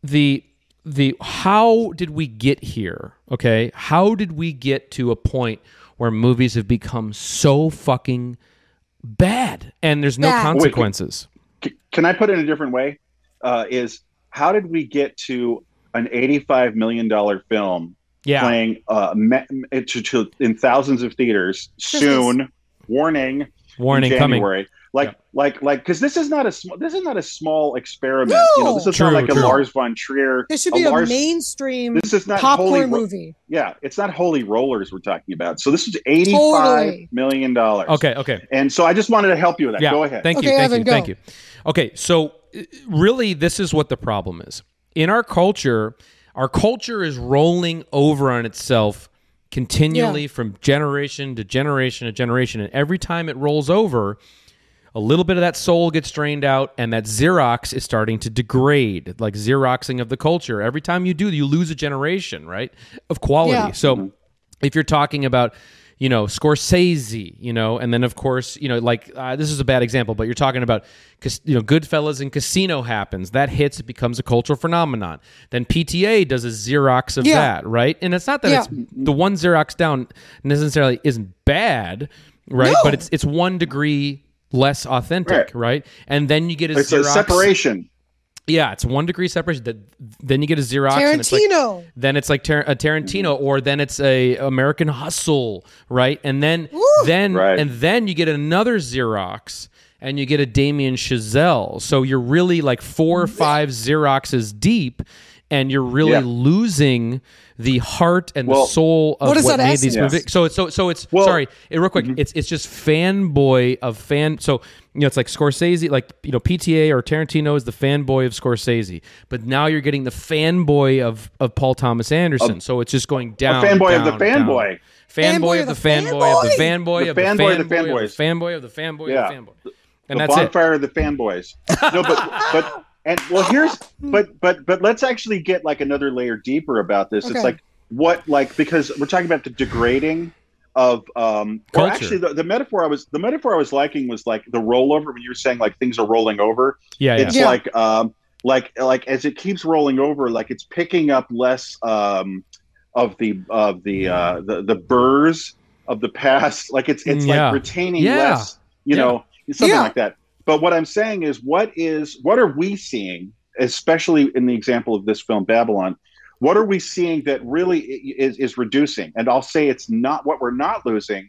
the the how did we get here? Okay, how did we get to a point where movies have become so fucking bad and there's no Bad. consequences? C- Can I put it in a different way? Uh, is how did we get to an eighty-five million dollar film Yeah. playing uh, me- to, to, in thousands of theaters soon? Warning. Warning in coming. Like, Yeah. like, like, because this is not a sm- this is not a small experiment. You know, this is True, not like true. a Lars von Trier. This should be a, Lars- mainstream This is not holy. popcorn Ro- movie. yeah, it's not holy rollers we're talking about. So this is eighty-five Totally. million dollars. Okay, okay. And so I just wanted to help you with that. Yeah. Go ahead. Thank you. Okay, Thank Evan, you. go. Thank you. Okay, so uh, really this is what the problem is. In our culture, our culture is rolling over on itself continually from generation to generation to generation. And every time it rolls over, a little bit of that soul gets drained out and that xerox is starting to degrade like xeroxing of the culture. Every time you do you lose a generation right of quality. Yeah. so if you're talking about you know scorsese you know and then of course you know like uh, this is a bad example but you're talking about you know goodfellas and casino happens that hits it becomes a cultural phenomenon then pta does a xerox of Yeah. that right and it's not that Yeah. it's the one xerox down necessarily isn't bad right No. but it's it's one degree less authentic, right? And then you get a It's Xerox. a separation. Yeah, it's one degree separation. That then you get a Xerox. and it's like- Tarantino. then it's like Tar- a Tarantino, mm-hmm. or then it's a American Hustle, right? And then Woo! then Right. and then you get another Xerox, and you get a Damien Chazelle. So you're really like four or mm-hmm. five Xeroxes deep, and you're really Yeah. losing the heart and Well, the soul of What what, is that made these essence? movies. So it's so so it's Well- mm-hmm. sorry, eh, real quick. It's it's just fanboy of fan. So you know, it's like Scorsese, like you know, PTA or Tarantino is the fanboy of Scorsese, but now you're getting the fanboy of of Paul Thomas Anderson. so it's just going A down. fanboy of the fanboy. down. Fanboy of the fanboy of the fanboy of the fanboy fanboy of the fanboys. of the fanboy of the fanboy Yeah. of the fanboy. And the that's it. bonfire of the fanboys. No, but but [laughs] and well, here's [laughs] but but but let's actually get like another layer deeper about this. Okay. It's like what like because we're talking about the degrading of um or actually the, the metaphor I was the metaphor I was liking was like the rollover when you were saying like things are rolling over. Yeah, yeah. It's Yeah. like um like like as it keeps rolling over, like it's picking up less um of the of the uh the, the burrs of the past. Like it's it's Yeah. like retaining Yeah. less, you Yeah. know, something Yeah. like that. But what I'm saying is, what is what are we seeing, especially in the example of this film Babylon? What are we seeing that really is is reducing? And I'll say it's not what we're not losing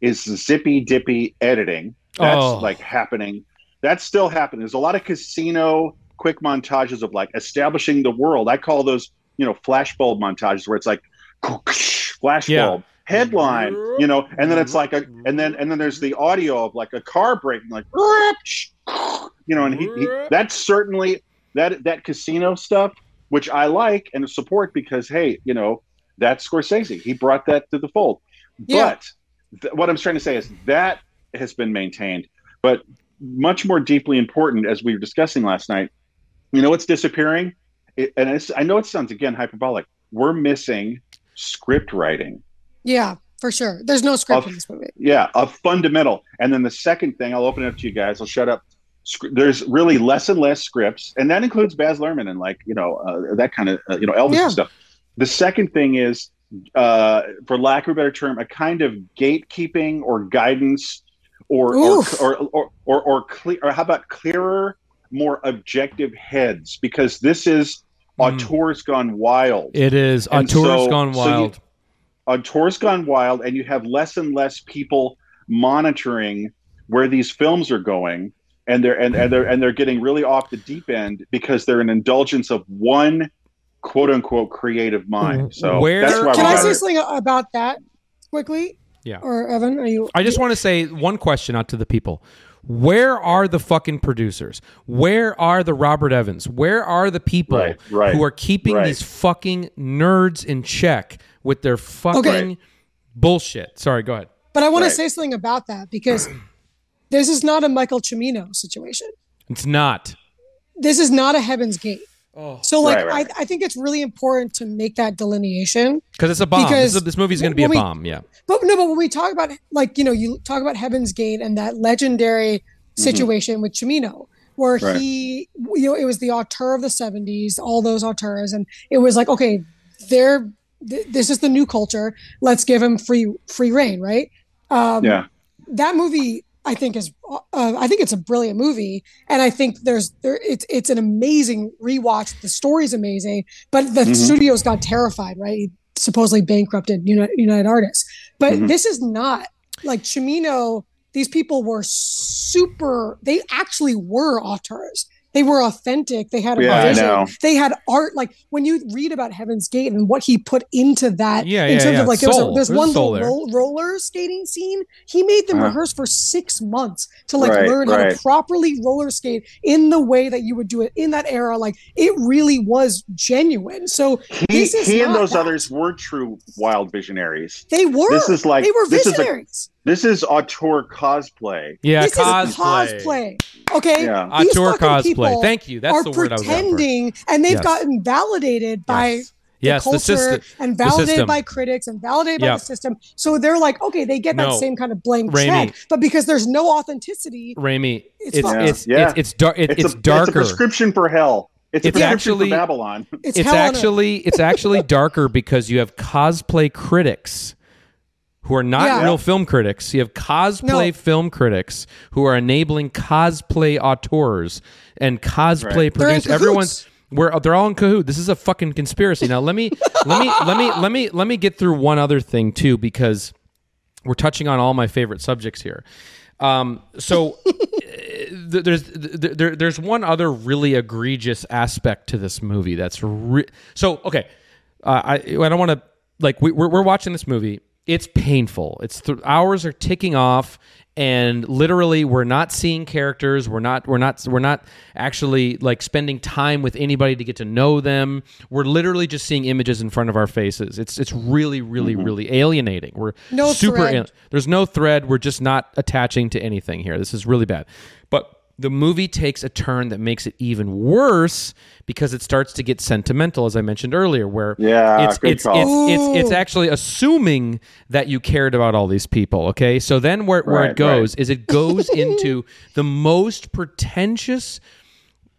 is zippy dippy editing. That's Oh. like happening. That's still happening. There's a lot of casino quick montages of like establishing the world. I call those, you know, flashbulb montages where it's like [laughs] flashbulb Yeah. Headline, you know, and then it's like a, and then and then there's the audio of like a car braking, like, you know, and he, he that's certainly that that casino stuff which I like and support because hey, you know that's Scorsese. He brought that to the fold. Yeah. But th- what I'm trying to say is that has been maintained, but much more deeply important, as we were discussing last night. You know what's disappearing, it, and it's, I know it sounds again hyperbolic. We're missing script writing. Yeah, for sure. There's no script Of- in this movie. Yeah, a fundamental. And then the second thing, I'll open it up to you guys. I'll shut up. There's really less and less scripts, and that includes Baz Luhrmann and like you know uh, that kind of uh, you know Elvis Yeah. and stuff. The second thing is, uh, for lack of a better term, a kind of gatekeeping or guidance, or or or or or, or, clear, or how about clearer, more objective heads? Because this is Mm. auteurs gone wild It is. A And tour's so- gone so you- wild. auteurs gone wild and you have less and less people monitoring where these films are going and they're and, and they're and they're getting really off the deep end because they're an indulgence of one quote unquote creative mind mm-hmm. so Where- that's why Can we I got say it. something about that quickly? Yeah. Or Evan, are you? I just want to say one question out to the people. Where are the fucking producers? Where are the Robert Evans? Where are the people Right, right, who are keeping right. these fucking nerds in check with their fucking Okay. bullshit? Sorry, go ahead. But I want Right. to say something about that because this is not a Michael Cimino situation. It's not. This is not a Heaven's Gate. Oh. So, like, Right, right. I, I think it's really important to make that delineation. Because it's a bomb. Because this, is- this movie's going to be a we- bomb. Yeah. But no, but when we talk about like you know, you talk about Heaven's Gate and that legendary mm-hmm. situation with Cimino, where Right. he, you know, it was the auteur of the '70s, all those auteurs, and it was like, okay, they're th- this is the new culture. Let's give him free free reign, right? Um, yeah that movie I think is uh, I think it's a brilliant movie, and I think there's there it's it's an amazing rewatch. The story's amazing, but the Mhm. studios got terrified, right? He supposedly bankrupted United, United Artists, but Mhm. this is not like Cimino. These people were super. They actually were auteurs. They were authentic. They had a Yeah, I vision. know. They had art. Like when you read about Heaven's Gate and what he put into that, Yeah, in yeah, terms yeah. of like there was, a, there's There's one soul little there. roll, roller skating scene. He made them Uh-huh. rehearse for six months to like Right, learn how right. to properly roller skate in the way that you would do it in that era. Like it really was genuine. So he, this is he and those that. others were true wild visionaries they were. this is like they were this is a visionaries. This is auteur cosplay Yeah. this cosplay. is cosplay. Okay. Yeah. These Auteur cosplay. people Thank you. That's are the word I was looking for. pretending, and they've Yes. gotten validated by Yes. Yes, the the culture system. and validated by critics and validated by the system. So they're like, okay, they get that No. same kind of blank Rémy. check, but because there's no authenticity, Rémy, It's it's fine. it's Yeah. it's it's, dar- it, it's, it's, a, it's a prescription for hell it's a It's prescription actually- for babylon it's, it's hell on actually it's actually darker because you have cosplay critics who are not Yeah. real film critics. You have cosplay No. film critics who are enabling cosplay auteurs and cosplay Right. Producers. Everyone's we're they're all in cahoot. This is a fucking conspiracy. Now let me let me let me let me let me get through one other thing too because we're touching on all my favorite subjects here. Um, so [laughs] th- there's th- there, there's one other really egregious aspect to this movie that's re- so okay. Uh, I I don't want to like we, we're we're watching this movie. It's painful. It's th- hours are ticking off, and literally we're not seeing characters. We're not we're not we're not actually like spending time with anybody to get to know them. We're literally just seeing images in front of our faces. It's it's really really mm-hmm. really alienating. We're No super. thread. al- there's no thread. We're just not attaching to anything here. This is really bad. But the movie takes a turn that makes it even worse because it starts to get sentimental, as I mentioned earlier, where Yeah, it's good it's, call. it's it's it's actually assuming that you cared about all these people. Okay, so then where where Right, it goes right. is it goes [laughs] into the most pretentious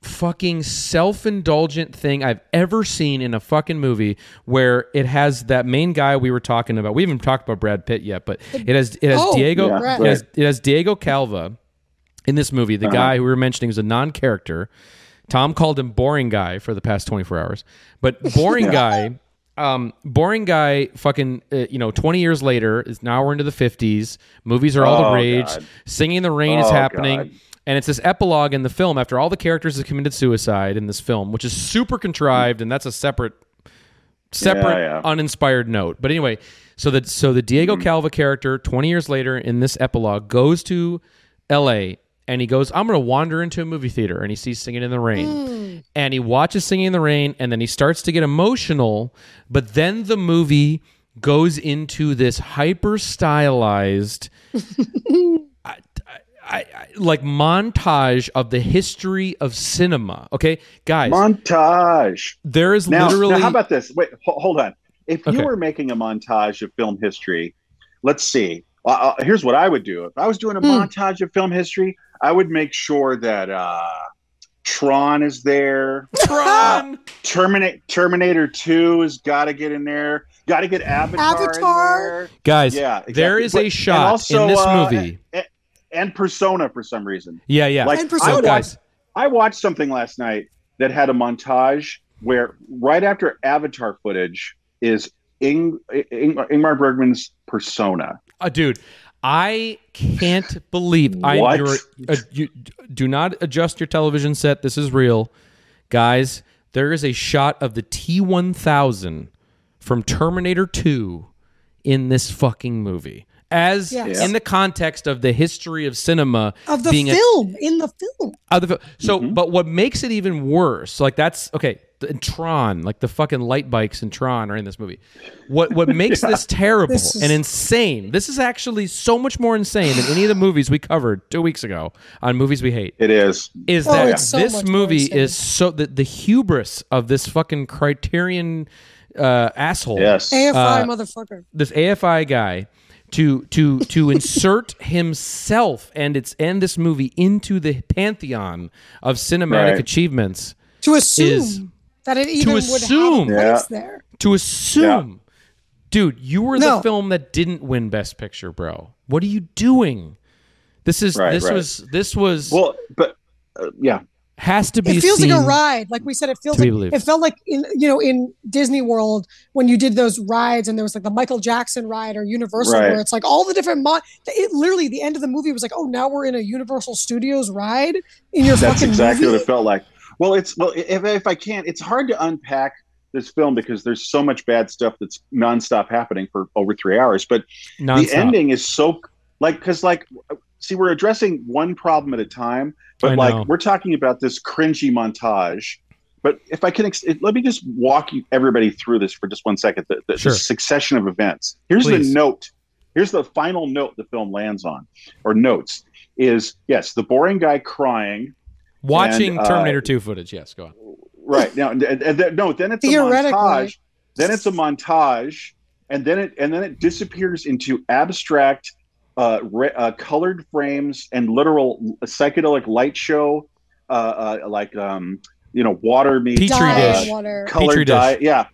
fucking self-indulgent thing I've ever seen in a fucking movie where it has that main guy we were talking about. We haven't talked about Brad Pitt yet, but it has it has Oh, Diego Yeah, it, has, it has Diego Calva in this movie. The guy who we were mentioning was a non-character. Tom called him boring guy for the past 24 hours. But [laughs] boring guy um, boring guy, fucking, uh, you know, 20 years later, is now we're into the 50s. Movies are all the Oh, rage. God. Singing in the Rain is Oh, happening. God. And it's this epilogue in the film after all the characters have committed suicide in this film, which is super contrived, and that's a separate, separate, Yeah, yeah. uninspired note. But anyway, so the so the Diego Mm-hmm. Calva character, 20 years later in this epilogue, goes to L.A. and he goes, I'm going to wander into a movie theater. And he sees Singing in the Rain. And he watches Singing in the Rain, and then he starts to get emotional. But then the movie goes into this hyper stylized. [laughs] I, I, I, like montage of the history of cinema. Okay, guys, Montage. there is Now, literally now, how about this? Wait, ho- hold on. If you Okay. were making a montage of film history, let's see. Uh, uh, here's what I would do. If I was doing a Hmm. montage of film history, I would make sure that uh, Tron is there. Tron. Terminator Terminator Two has got to get in there. Got to get Avatar. in Avatar. there. Guys, Yeah, exactly. there is But- a shot also, in this uh, movie. and, and Persona for some reason. yeah, yeah. Like And I Persona. watched, guys, I watched something last night that had a montage where right after Avatar footage is Ing, Ing, Ingmar Bergman's Persona. uh, dude, I can't believe I What? uh, you do not adjust your television set. This is real, guys. There is a shot of the T1000 from Terminator 2 in this fucking movie. As Yes. in the context of the history of cinema of the being a film in the film. Other fil- so, Mm-hmm. but what makes it even worse, like that's okay. The- In Tron, like the fucking light bikes in Tron are in this movie. What what makes [laughs] this terrible This is- and insane? This is actually so much more insane than any of the movies we covered two weeks ago on movies we hate. It is. Is Oh, that so this movie is so the the hubris of this fucking Criterion uh, asshole Yes. AFI Uh, motherfucker. this AFI guy to to to insert [laughs] himself and its and this movie into the pantheon of cinematic Right. achievements To assume is- that it even would assume. have a Yeah. there. to assume dude you were the film that didn't win best picture bro what are you doing this is Right, this right. was this was Well, but uh, yeah. has to be It feels seen like a ride. Like we said, it feels to be like it felt like in you know in Disney World when you did those rides and there was like the Michael Jackson ride or Universal Right. where it's like all the different mon- it literally the end of the movie was like oh now we're in a Universal Studios ride in your That's fucking exactly movie. what it felt like. Well, it's well if if I can't, it's hard to unpack this film because there's so much bad stuff that's nonstop happening for over three hours. But the ending is so like because like see we're addressing one problem at a time, but like we're talking about this cringy montage. But if I can, ex- let me just walk you everybody through this for just one second. The, the, the succession of events. Here's Please. the note. Here's the final note the film lands on, or notes is yes, the boring guy crying. Watching and, uh, terminator 2 footage yes go on Right now, and, and, and then- no, then it's a montage. Then it's a montage, and then it and then it disappears into abstract, uh, re, uh colored frames and literal psychedelic light show, uh, uh like um, you know, water meets Petri Dye dish. water. Petri colored dish. dye. Yeah.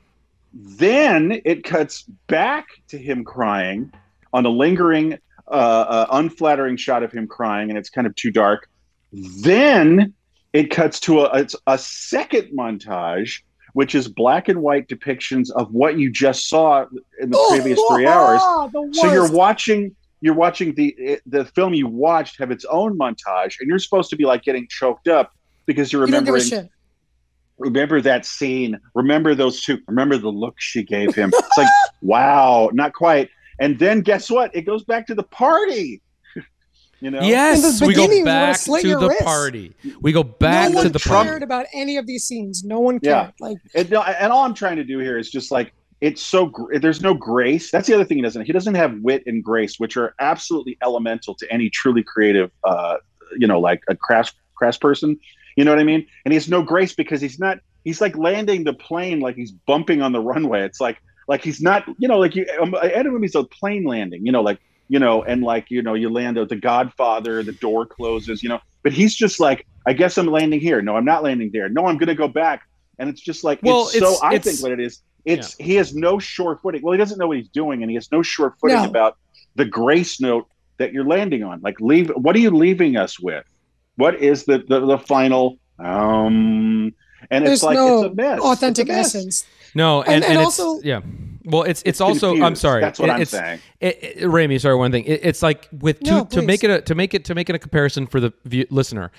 Then it cuts back to him crying on a lingering, uh, uh, unflattering shot of him crying, and it's kind of too dark. Then it cuts to a a second montage, which is black and white depictions of what you just saw in the oh, previous oh, three hours. Ah, so you're watching you're watching the the film you watched have its own montage, and you're supposed to be like getting choked up because you're you don't give a remembering shit. remember that scene. Remember those two. Remember the look she gave him. It's like [laughs] wow not quite. And then guess what? It goes back to the party you know yes the we go beginning, you wanna back to the wrist. party we go back no to one the Trump- cared party about any of these scenes. No one cared. Yeah. Like and, and all i'm trying to do here is just like it's so gr- there's no grace that's the other thing he doesn't he doesn't have wit and grace which are absolutely elemental to any truly creative uh you know like a crass crass person you know what i mean and he has no grace because he's not he's like landing the plane like he's bumping on the runway it's like like he's not you know like you um, end of movies a plane landing you know like you know and like you know you land at the godfather the door closes you know but he's just like i guess i'm landing here. No i'm not landing there. No i'm gonna go back. And it's just like Well, it's so it's- i it's- think what it is it's he has no sure footing. Well he doesn't know what he's doing and he has no sure footing No. about the grace note that you're landing on. Like leave what are you leaving us with? What is the the, the final um and there's it's like no it's a mess. Authentic It's a mess. essence. no and, And- and, and it's also- yeah well it's it's, It's also i'm sorry that's what It- i'm it's, saying it, it, Rémy, sorry, one thing. It, it's like with to, No, to make it a, to make it to make it a comparison for the view, listener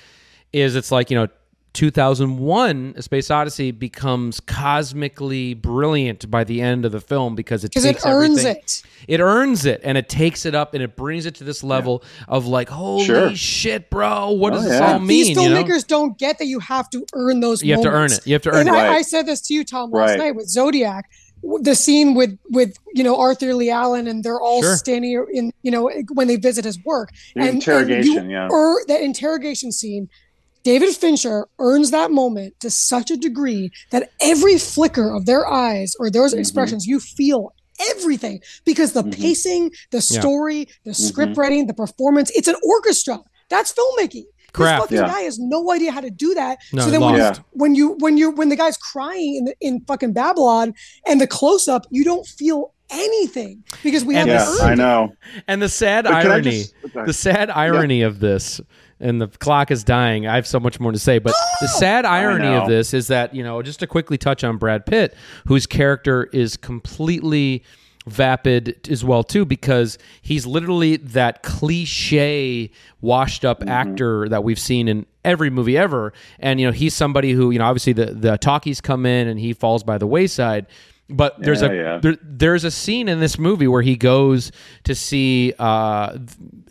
is it's like you know 2001 A Space Odyssey becomes cosmically brilliant by the end of the film because it because it takes earns everything- it. it earns it and it takes it up and it brings it to this level of like holy Sure. shit bro what Oh, does this yeah. all mean These you know filmmakers don't get that you have to earn those. You have to earn it. You have to earn and it. I, Right. I said this to you, Tom, last Right. night with Zodiac. W- The scene with with you know Arthur Leigh Allen and they're all Sure. standing in you know when they visit his work The and interrogation, and you yeah. er- that interrogation scene. David Fincher earns that moment to such a degree that every flicker of their eyes or those Mm-hmm. expressions, you feel everything because the Mhm. pacing, the Yeah. story, the script Mm-hmm. writing, the performance, it's an orchestra. That's filmmaking. Craft. This fucking Yeah. guy has no idea how to do that. No, so then when you, lost. when you when you when the guy's crying in the, in fucking Babylon and the close up, you don't feel anything because we haven't Yeah, I know. [laughs] and the sad But irony just- the sad irony of this and the clock is dying i have so much more to say but [gasps] the sad irony of this is that you know just to quickly touch on brad pitt whose character is completely vapid as well too because he's literally that cliche washed up Mm-hmm. actor that we've seen in every movie ever and you know he's somebody who you know obviously the the talkies come in and he falls by the wayside but there's Yeah, a yeah. there, there's a scene in this movie where he goes to see uh,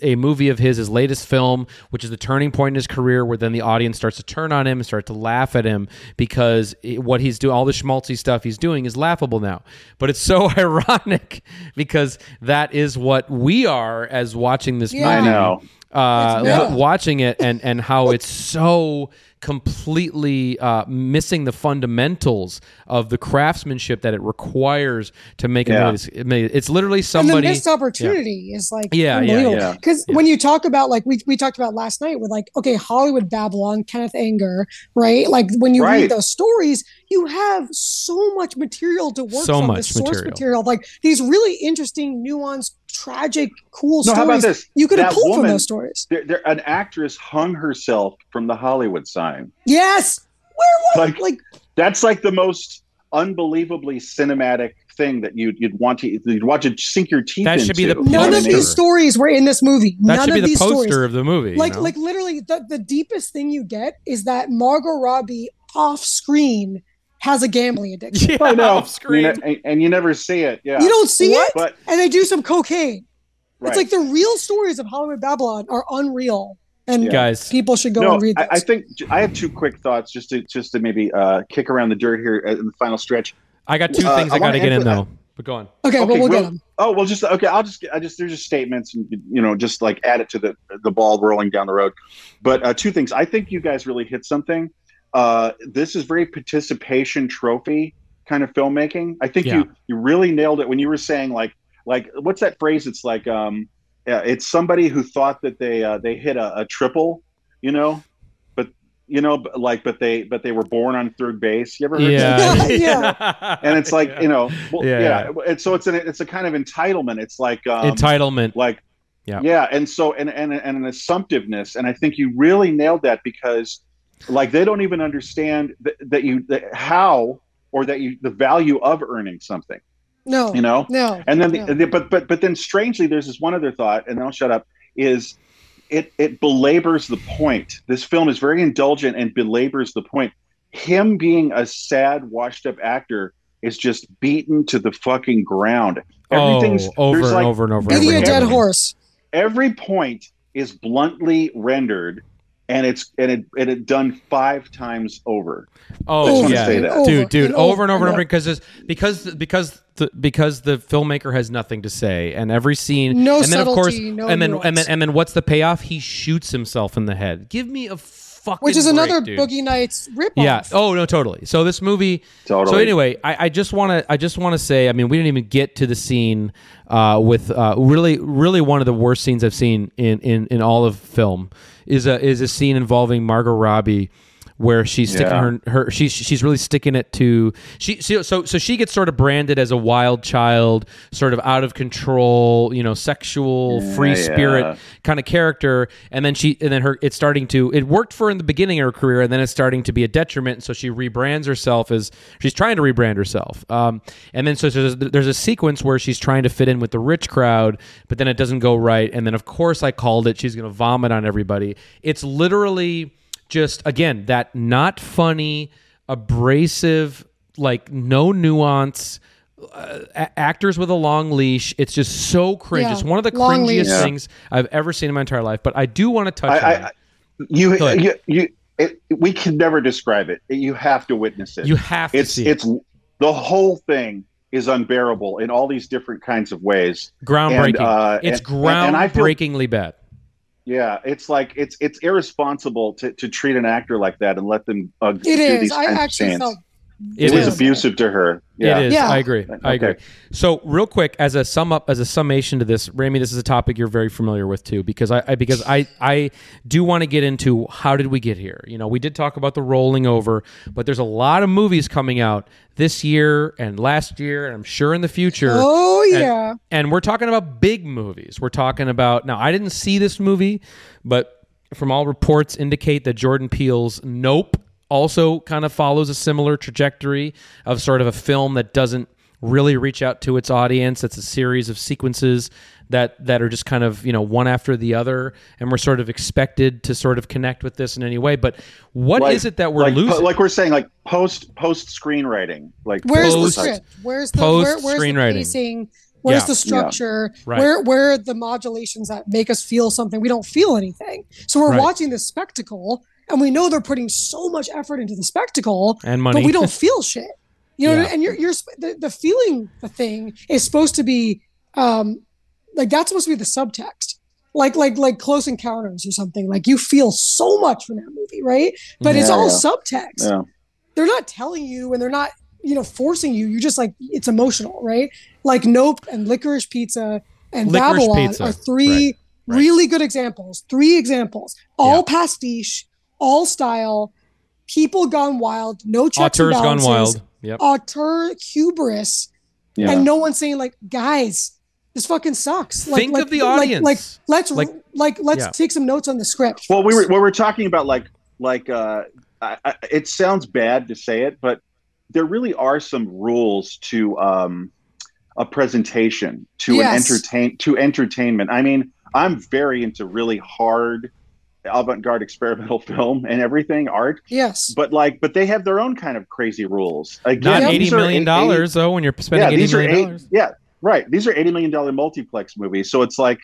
a movie of his, his latest film, which is the turning point in his career, where then the audience starts to turn on him and start to laugh at him because it- what he's doing, all the schmaltzy stuff he's doing, is laughable now. But it's so [laughs] ironic because that is what we are as watching this Yeah. movie. I know. Uh, It's meta. w- watching it and and how it's so completely uh, missing the fundamentals of the craftsmanship that it requires to make a movie. It's- it may- It's literally and somebody. the missed opportunity is like Yeah, yeah, unbelievable. yeah. Because when you talk about like we we talked about last night with like okay Hollywood Babylon, Kenneth Anger, right? Like when you Right. read those stories, you have so much material to work So from. much the source material. material. like these really interesting, nuanced, tragic, cool No, stories. how about this? You could have That pulled from those stories. There, there, an actress hung herself from the Hollywood sign. Yes. Where was Like- like That's like the most unbelievably cinematic thing that you'd you'd want to you'd want to sink your teeth That into. should be the You know none of these stories were in this movie. that None should be of the these poster stories. of the movie. you like know? like literally the, the deepest thing you get is that Margot Robbie off screen has a gambling addiction. [laughs] yeah, I know. off screen. You ne- and, and you never see it. Yeah. You don't see it, But and they do some cocaine. right. It's like the real stories of Hollywood Babylon are unreal, and Yeah. Guys, people should go no, and read I, those. I think I have two quick thoughts just to just to maybe uh, kick around the dirt here in the final stretch. I got two Uh, things I I, got to get in answer- though. But go on. okay, well we'll well- get them. Oh well, just okay. I'll just I just there's just statements and you know just like add it to the the ball rolling down the road. But uh, two things. I think you guys really hit something. Uh, this is very participation trophy kind of filmmaking. I think Yeah. you you really nailed it when you were saying like like what's that phrase? It's like um, yeah, it's somebody who thought that they uh, they hit a, a triple, you know, but you know, like but they but they were born on third base. You ever heard that? Yeah. [laughs] Yeah. And it's like Yeah. you know, well, Yeah, yeah. And so it's an it's a kind of entitlement. It's like um, entitlement. like Yeah. yeah and so and, and and an assumptiveness and i think you really nailed that because like they don't even understand that, that you that how or that you the value of earning something. No, you know? No, and then no. the, the, but but but then strangely there's this one other thought and then i'll shut up is it it belabors the point. This film is very indulgent and belabors the point. Him being a sad washed up actor is just beaten to the fucking ground. Everything's oh, over and like over and over. and beating over a dead horse. every point is bluntly rendered and it's and it and it done five times over Oh I just wanna yeah, say dude, dude, and over and over and over Yeah. because it's, because because the because the filmmaker has nothing to say, and every scene, No and then of course, subtlety, no and then and then and then what's the payoff? He shoots himself in the head. Give me a fucking Which is break, another dude. Boogie Nights ripoff. Yeah. Oh no, totally. So this movie. Totally. So anyway, I, I just want to. I just want to say. I mean, we didn't even get to the scene uh, with uh, really, really one of the worst scenes I've seen in in in all of film is a is a scene involving Margot Robbie. Where she's sticking Yeah. her her she's she's really sticking it to she, so so she gets sort of branded as a wild child, sort of out of control, you know, sexual free Yeah, spirit yeah. kind of character. And then she and then her it's starting to it worked for her in the beginning of her career and then it's starting to be a detriment. And so she rebrands herself as she's trying to rebrand herself. Um, and then so there's, there's a sequence where she's trying to fit in with the rich crowd but then it doesn't go right. And then of course i called it she's going to vomit on everybody. It's literally just again that not funny, abrasive, like no nuance. Uh, a- actors with a long leash. It's just so cringe. Yeah, It's one of the long cringiest leash. Yeah. things I've ever seen in my entire life. But I do want to touch I, on I, it. you, you, you, it, we can never describe it. You have to witness it. You have to it's see it. it's the whole thing is unbearable in all these different kinds of ways. groundbreaking. and, uh, it's and- and- and feel- groundbreakingly bad. Yeah, it's like it's it's irresponsible to, to treat an actor like that and let them uh, do It is. these I kinds of actually felt It It, was is. abusive to her. Yeah. It is. Yeah. I agree. I agree. Okay. So, real quick, as a sum up, as a summation to this, Rémy, this is a topic you're very familiar with too, because I, I because I I do want to get into how did we get here. You know, we did talk about the rolling over, but there's a lot of movies coming out this year and last year, and I'm sure in the future. Oh And- yeah. And we're talking about big movies. We're talking about now. I didn't see this movie, but from all reports indicate that Jordan Peele's Nope also kind of follows a similar trajectory of sort of a film that doesn't really reach out to its audience. It's a series of sequences that that are just kind of you know one after the other, and we're sort of expected to sort of connect with this in any way. But what is Like- it that we're like, losing? Like we're saying, like post post screenwriting. Like Where's Post- the script? Where's the post where, where's the screenwriting. pacing? Where's Yeah. the structure? Right. Where where are the modulations that make us feel something? We don't feel anything. So we're Right. watching this spectacle and we know they're putting so much effort into the spectacle, and money. but we don't feel shit. You know, Yeah. and you're you're the, the feeling the thing is supposed to be um like that's supposed to be the subtext. Like like like close encounters or something. Like you feel so much from that movie, right? But it's all yeah. subtext yeah. they're not telling you and they're not you know forcing you you're just like it's emotional right like nope and licorice pizza and Licorice babylon Pizza, are three right, right. really good examples three examples all Yeah. pastiche all style people gone wild no checks and Auteurs gone wild. Yep. auteur hubris yeah. and no one's saying like guys this fucking sucks like, Think like, of the like- audience. like, let's Like- like, let's yeah. take some notes on the script Well, we were folks. we were talking about like like uh, I, I, it sounds bad to say it, but there really are some rules to um, a presentation to Yes. an entertain to entertainment. I mean, I'm very into really hard avant-garde experimental [laughs] film and everything art, yes but like, but they have their own kind of crazy rules. Again, Not Yeah. eighty these are million eight- dollars though. When you're spending eighty these are dollars. Yeah, right. These are eighty million dollar multiplex movies. So it's like,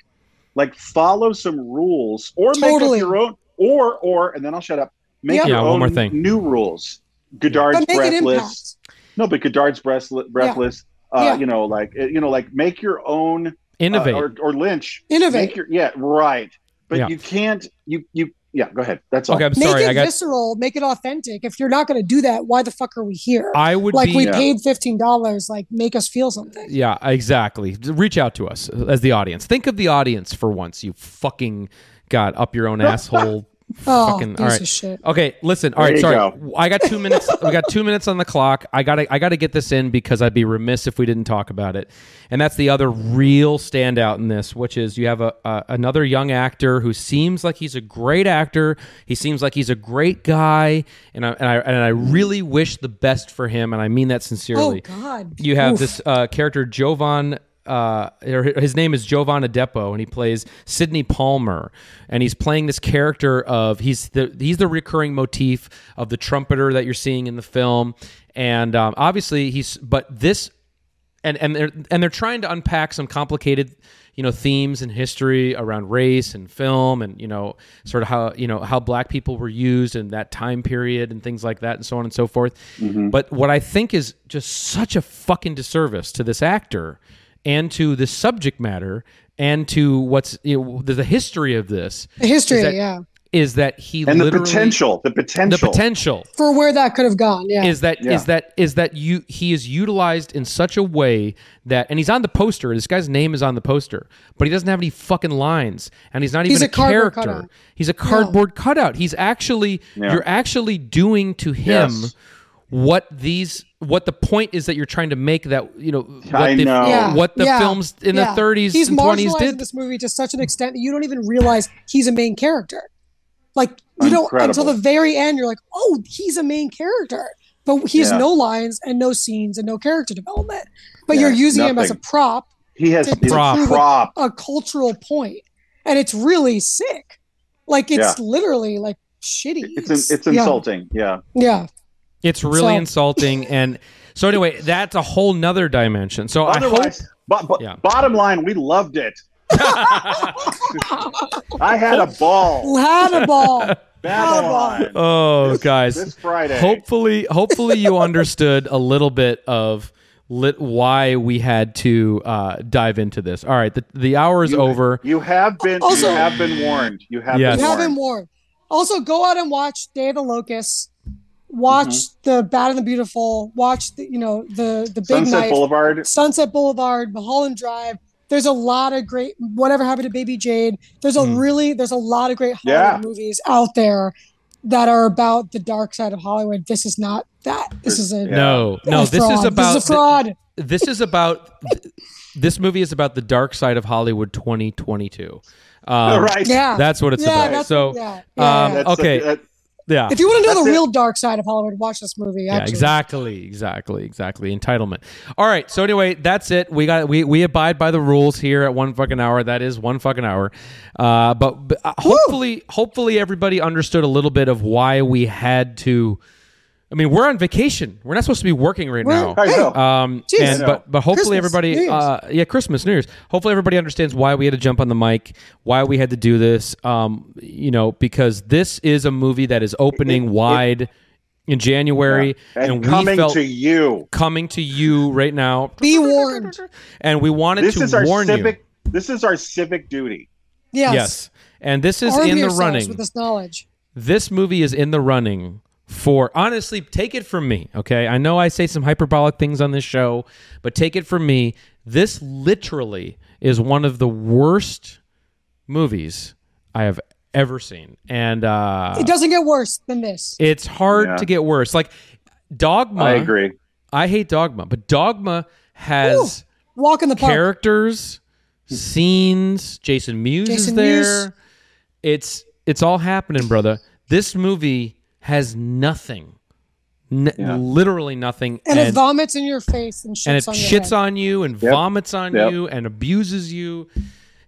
like follow some rules or make Totally. up your own, or or and then I'll shut up. Make Yep. your Yeah, own one more thing. new rules. Godard's but make it breathless. No, but Godard's breathless. breathless uh, Yeah. You know, like uh, you know, like make your own uh, Innovate. or, or Lynch. innovate Make your yeah right. But Yeah. you can't. You you yeah. Go ahead. That's all. okay, I'm make sorry. it I got. visceral, make it authentic. If you're not going to do that, why the fuck are we here? I would like be. we Yeah. paid fifteen dollars, like make us feel something. Yeah, exactly. Reach out to us as the audience. Think of the audience for once. You fucking got up your own [laughs] asshole. Oh, fucking piece all right. of shit. Okay, listen. All There right, sorry. go. I got two minutes. we got two minutes on the clock. I got to. I got to get this in because I'd be remiss if we didn't talk about it. And that's the other real standout in this, which is you have a, a another young actor who seems like he's a great actor. He seems like he's a great guy, and I and I and I really wish the best for him, and I mean that sincerely. Oh. God. You have Oof. this uh, character Jovan. Uh, his name is Jovan Adepo, and he plays Sidney Palmer, and he's playing this character of he's the he's the recurring motif of the trumpeter that you're seeing in the film, and um, obviously he's but this and and they're and they're trying to unpack some complicated you know themes and history around race and film and you know sort of how you know how black people were used in that time period and things like that and so on and so forth. But what i think is just such a fucking disservice to this actor and to the subject matter and to what's you know the, the history of this The history, is that- yeah, is that he and the potential, the potential, the potential. potential for where that could have gone. Yeah, is that is Yeah. that is that you he is utilized in such a way that and he's on the poster this guy's name is on the poster but he doesn't have any fucking lines and he's not He's even a cardboard character cutout. he's a cardboard cutout he's actually Yeah. you're actually doing to him Yes. What these what the point is that you're trying to make that you know what I the, know. yeah. what the yeah, films in yeah. the 30s He's and 20s did this movie to such an extent that you don't even realize he's a main character. Like you don't until the very end. You're like, oh, he's a main character, but he has Yeah. no lines and no scenes and no character development. But Yeah, you're using him as a prop he has to- he's a Prop. prop. a cultural point, and it's really sick. Like it's Yeah. literally like shitty. It's it's yeah. insulting. Yeah. Yeah. It's really So- insulting. And so anyway, [laughs] that's a whole nother dimension. So I hope Otherwise, bo- bo- Yeah. bottom line, we loved it. [laughs] I had a ball. Hannibal. [laughs] Babylon. Oh, guys. This Friday. hopefully hopefully you understood a little bit of lit why we had to uh, dive into this. All right, the, the hour is You- over. You have been Also- you have been warned. You have Yes. been You have warned. been warned. Also, go out and watch Day of the Locusts. Watch Mm-hmm. the Bad and the Beautiful. Watch the you know the the Big Sunset Knife, Boulevard. Sunset Boulevard, Mulholland Drive. There's a lot of great. Whatever happened to Baby Jane? There's a Hmm. really there's a lot of great Hollywood Yeah. movies out there that are about the dark side of Hollywood. This is not that. This is a Yeah. No, a no, this is about this is a fraud. this is about this movie is about the dark side of Hollywood 2022. Um, [laughs] right. yeah, That's what it's yeah, about. So yeah, yeah, um, yeah. That's okay. that- yeah. If you want to know That's the it. real dark side of Hollywood, watch this movie. Yeah, exactly, exactly, exactly. Entitlement. All right. So anyway, that's it. We got we we abide by the rules here at one fucking hour. That is one fucking hour. Uh, but, but uh, hopefully, hopefully everybody understood a little bit of why we had to. I mean, we're on vacation. We're not supposed to be working right We're- now. I know. Um, Jeez. and I know. but but hopefully Christmas, everybody, New Year's. uh, yeah, Christmas, New Year's. Hopefully everybody understands why we had to jump on the mic, why we had to do this. Um, you know, because this is a movie that is opening It- it- wide in January, and, and, coming felt to you. coming to you right now, Be warned. and we wanted This to is our warn civic. This is our civic duty. Yes. Yes, and this is Arm in the running. with this knowledge. this movie is in the running for honestly take it from me okay i know i say some hyperbolic things on this show but take it from me this literally is one of the worst movies i have ever seen and uh It doesn't get worse than this. it's hard Yeah. to get worse like dogma I agree. i hate dogma but dogma has Walk in the park. characters, scenes. Jason Mewes is there. Mewes. It's it's all happening, brother. This movie has nothing, N- Yeah. literally nothing, and, and, it vomits in your face and shits and it on shits head. on you and Yep. vomits on Yep. you and abuses you.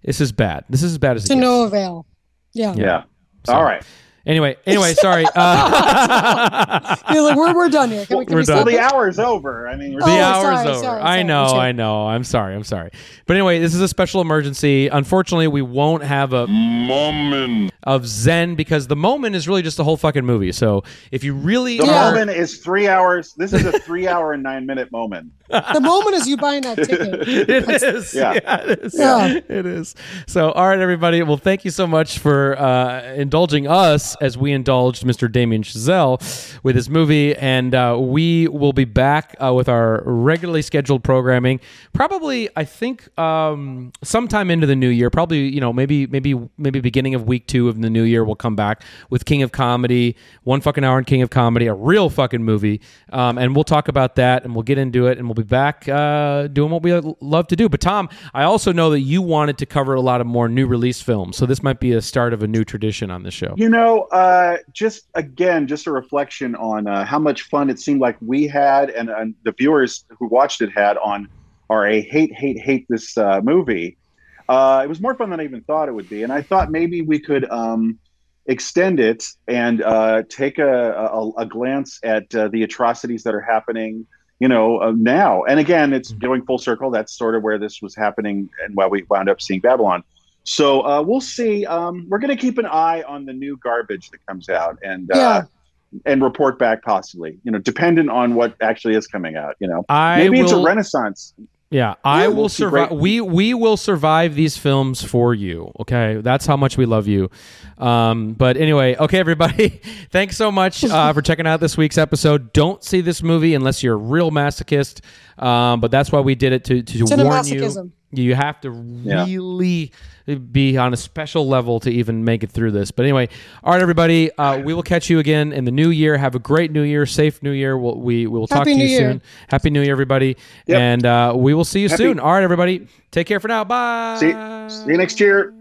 This is bad. This is as bad as it to gets. no avail. Yeah. Yeah. So- All right. Anyway, anyway, sorry. Uh, [laughs] You're like, we're, we're done here. Can we, can We're we done. Well, the it? hour's over. I mean, we're The Oh, hour's sorry, over. sorry, I know, sorry. I know. I'm sorry. I'm sorry. But anyway, this is a special emergency. Unfortunately, we won't have a moment of Zen because the moment is really just the whole fucking movie. So if you really the are, moment is three hours. This is a three-hour and nine-minute moment. The moment is you buying that ticket. [laughs] it is. Yeah. Yeah. it is. Yeah. It is. So, all right, everybody. Well, thank you so much for uh, indulging us as we indulged Mr. Damien Chazelle with his movie. And uh, we will be back uh, with our regularly scheduled programming. Probably, I think, um, sometime into the new year. Probably, you know, maybe, maybe, maybe beginning of week two of the new year, we'll come back with King of Comedy, one fucking hour in King of Comedy, a real fucking movie. Um, and we'll talk about that and we'll get into it and we'll be back uh, doing what we love to do. But Tom, I also know that you wanted to cover a lot of more new release films, so this might be a start of a new tradition on the show. You know, uh, just again, just a reflection on uh, how much fun it seemed like we had, and, the viewers who watched it had on our a hate, hate, hate this uh, movie. Uh, it was more fun than I even thought it would be, and I thought maybe we could um, extend it and uh, take a, a, a glance at uh, the atrocities that are happening. You know, now and again, it's going full circle. That's sort of where this was happening, and why we wound up seeing Babylon. So uh, we'll see. Um, we're going to keep an eye on the new garbage that comes out and uh, and report back possibly. You know, dependent on what actually is coming out. You know, I maybe it's a renaissance. Yeah, I Yeah, will we'll survive. great- We we will survive these films for you. Okay, that's how much we love you. Um, but anyway, okay, everybody, [laughs] thanks so much uh, for checking out this week's episode. Don't see this movie unless you're a real masochist. Um, but that's why we did it to to warn you. Cinemasochism. You have to Yeah. really be on a special level to even make it through this. But anyway, all right, everybody, uh, we will catch you again in the new year. Have a great new year, safe new year. We'll, we we will talk Happy to you Year. soon. Happy New Year, everybody, Yep. and uh, we will see you Happy- soon. All right, everybody, take care for now. Bye. See, see you next year.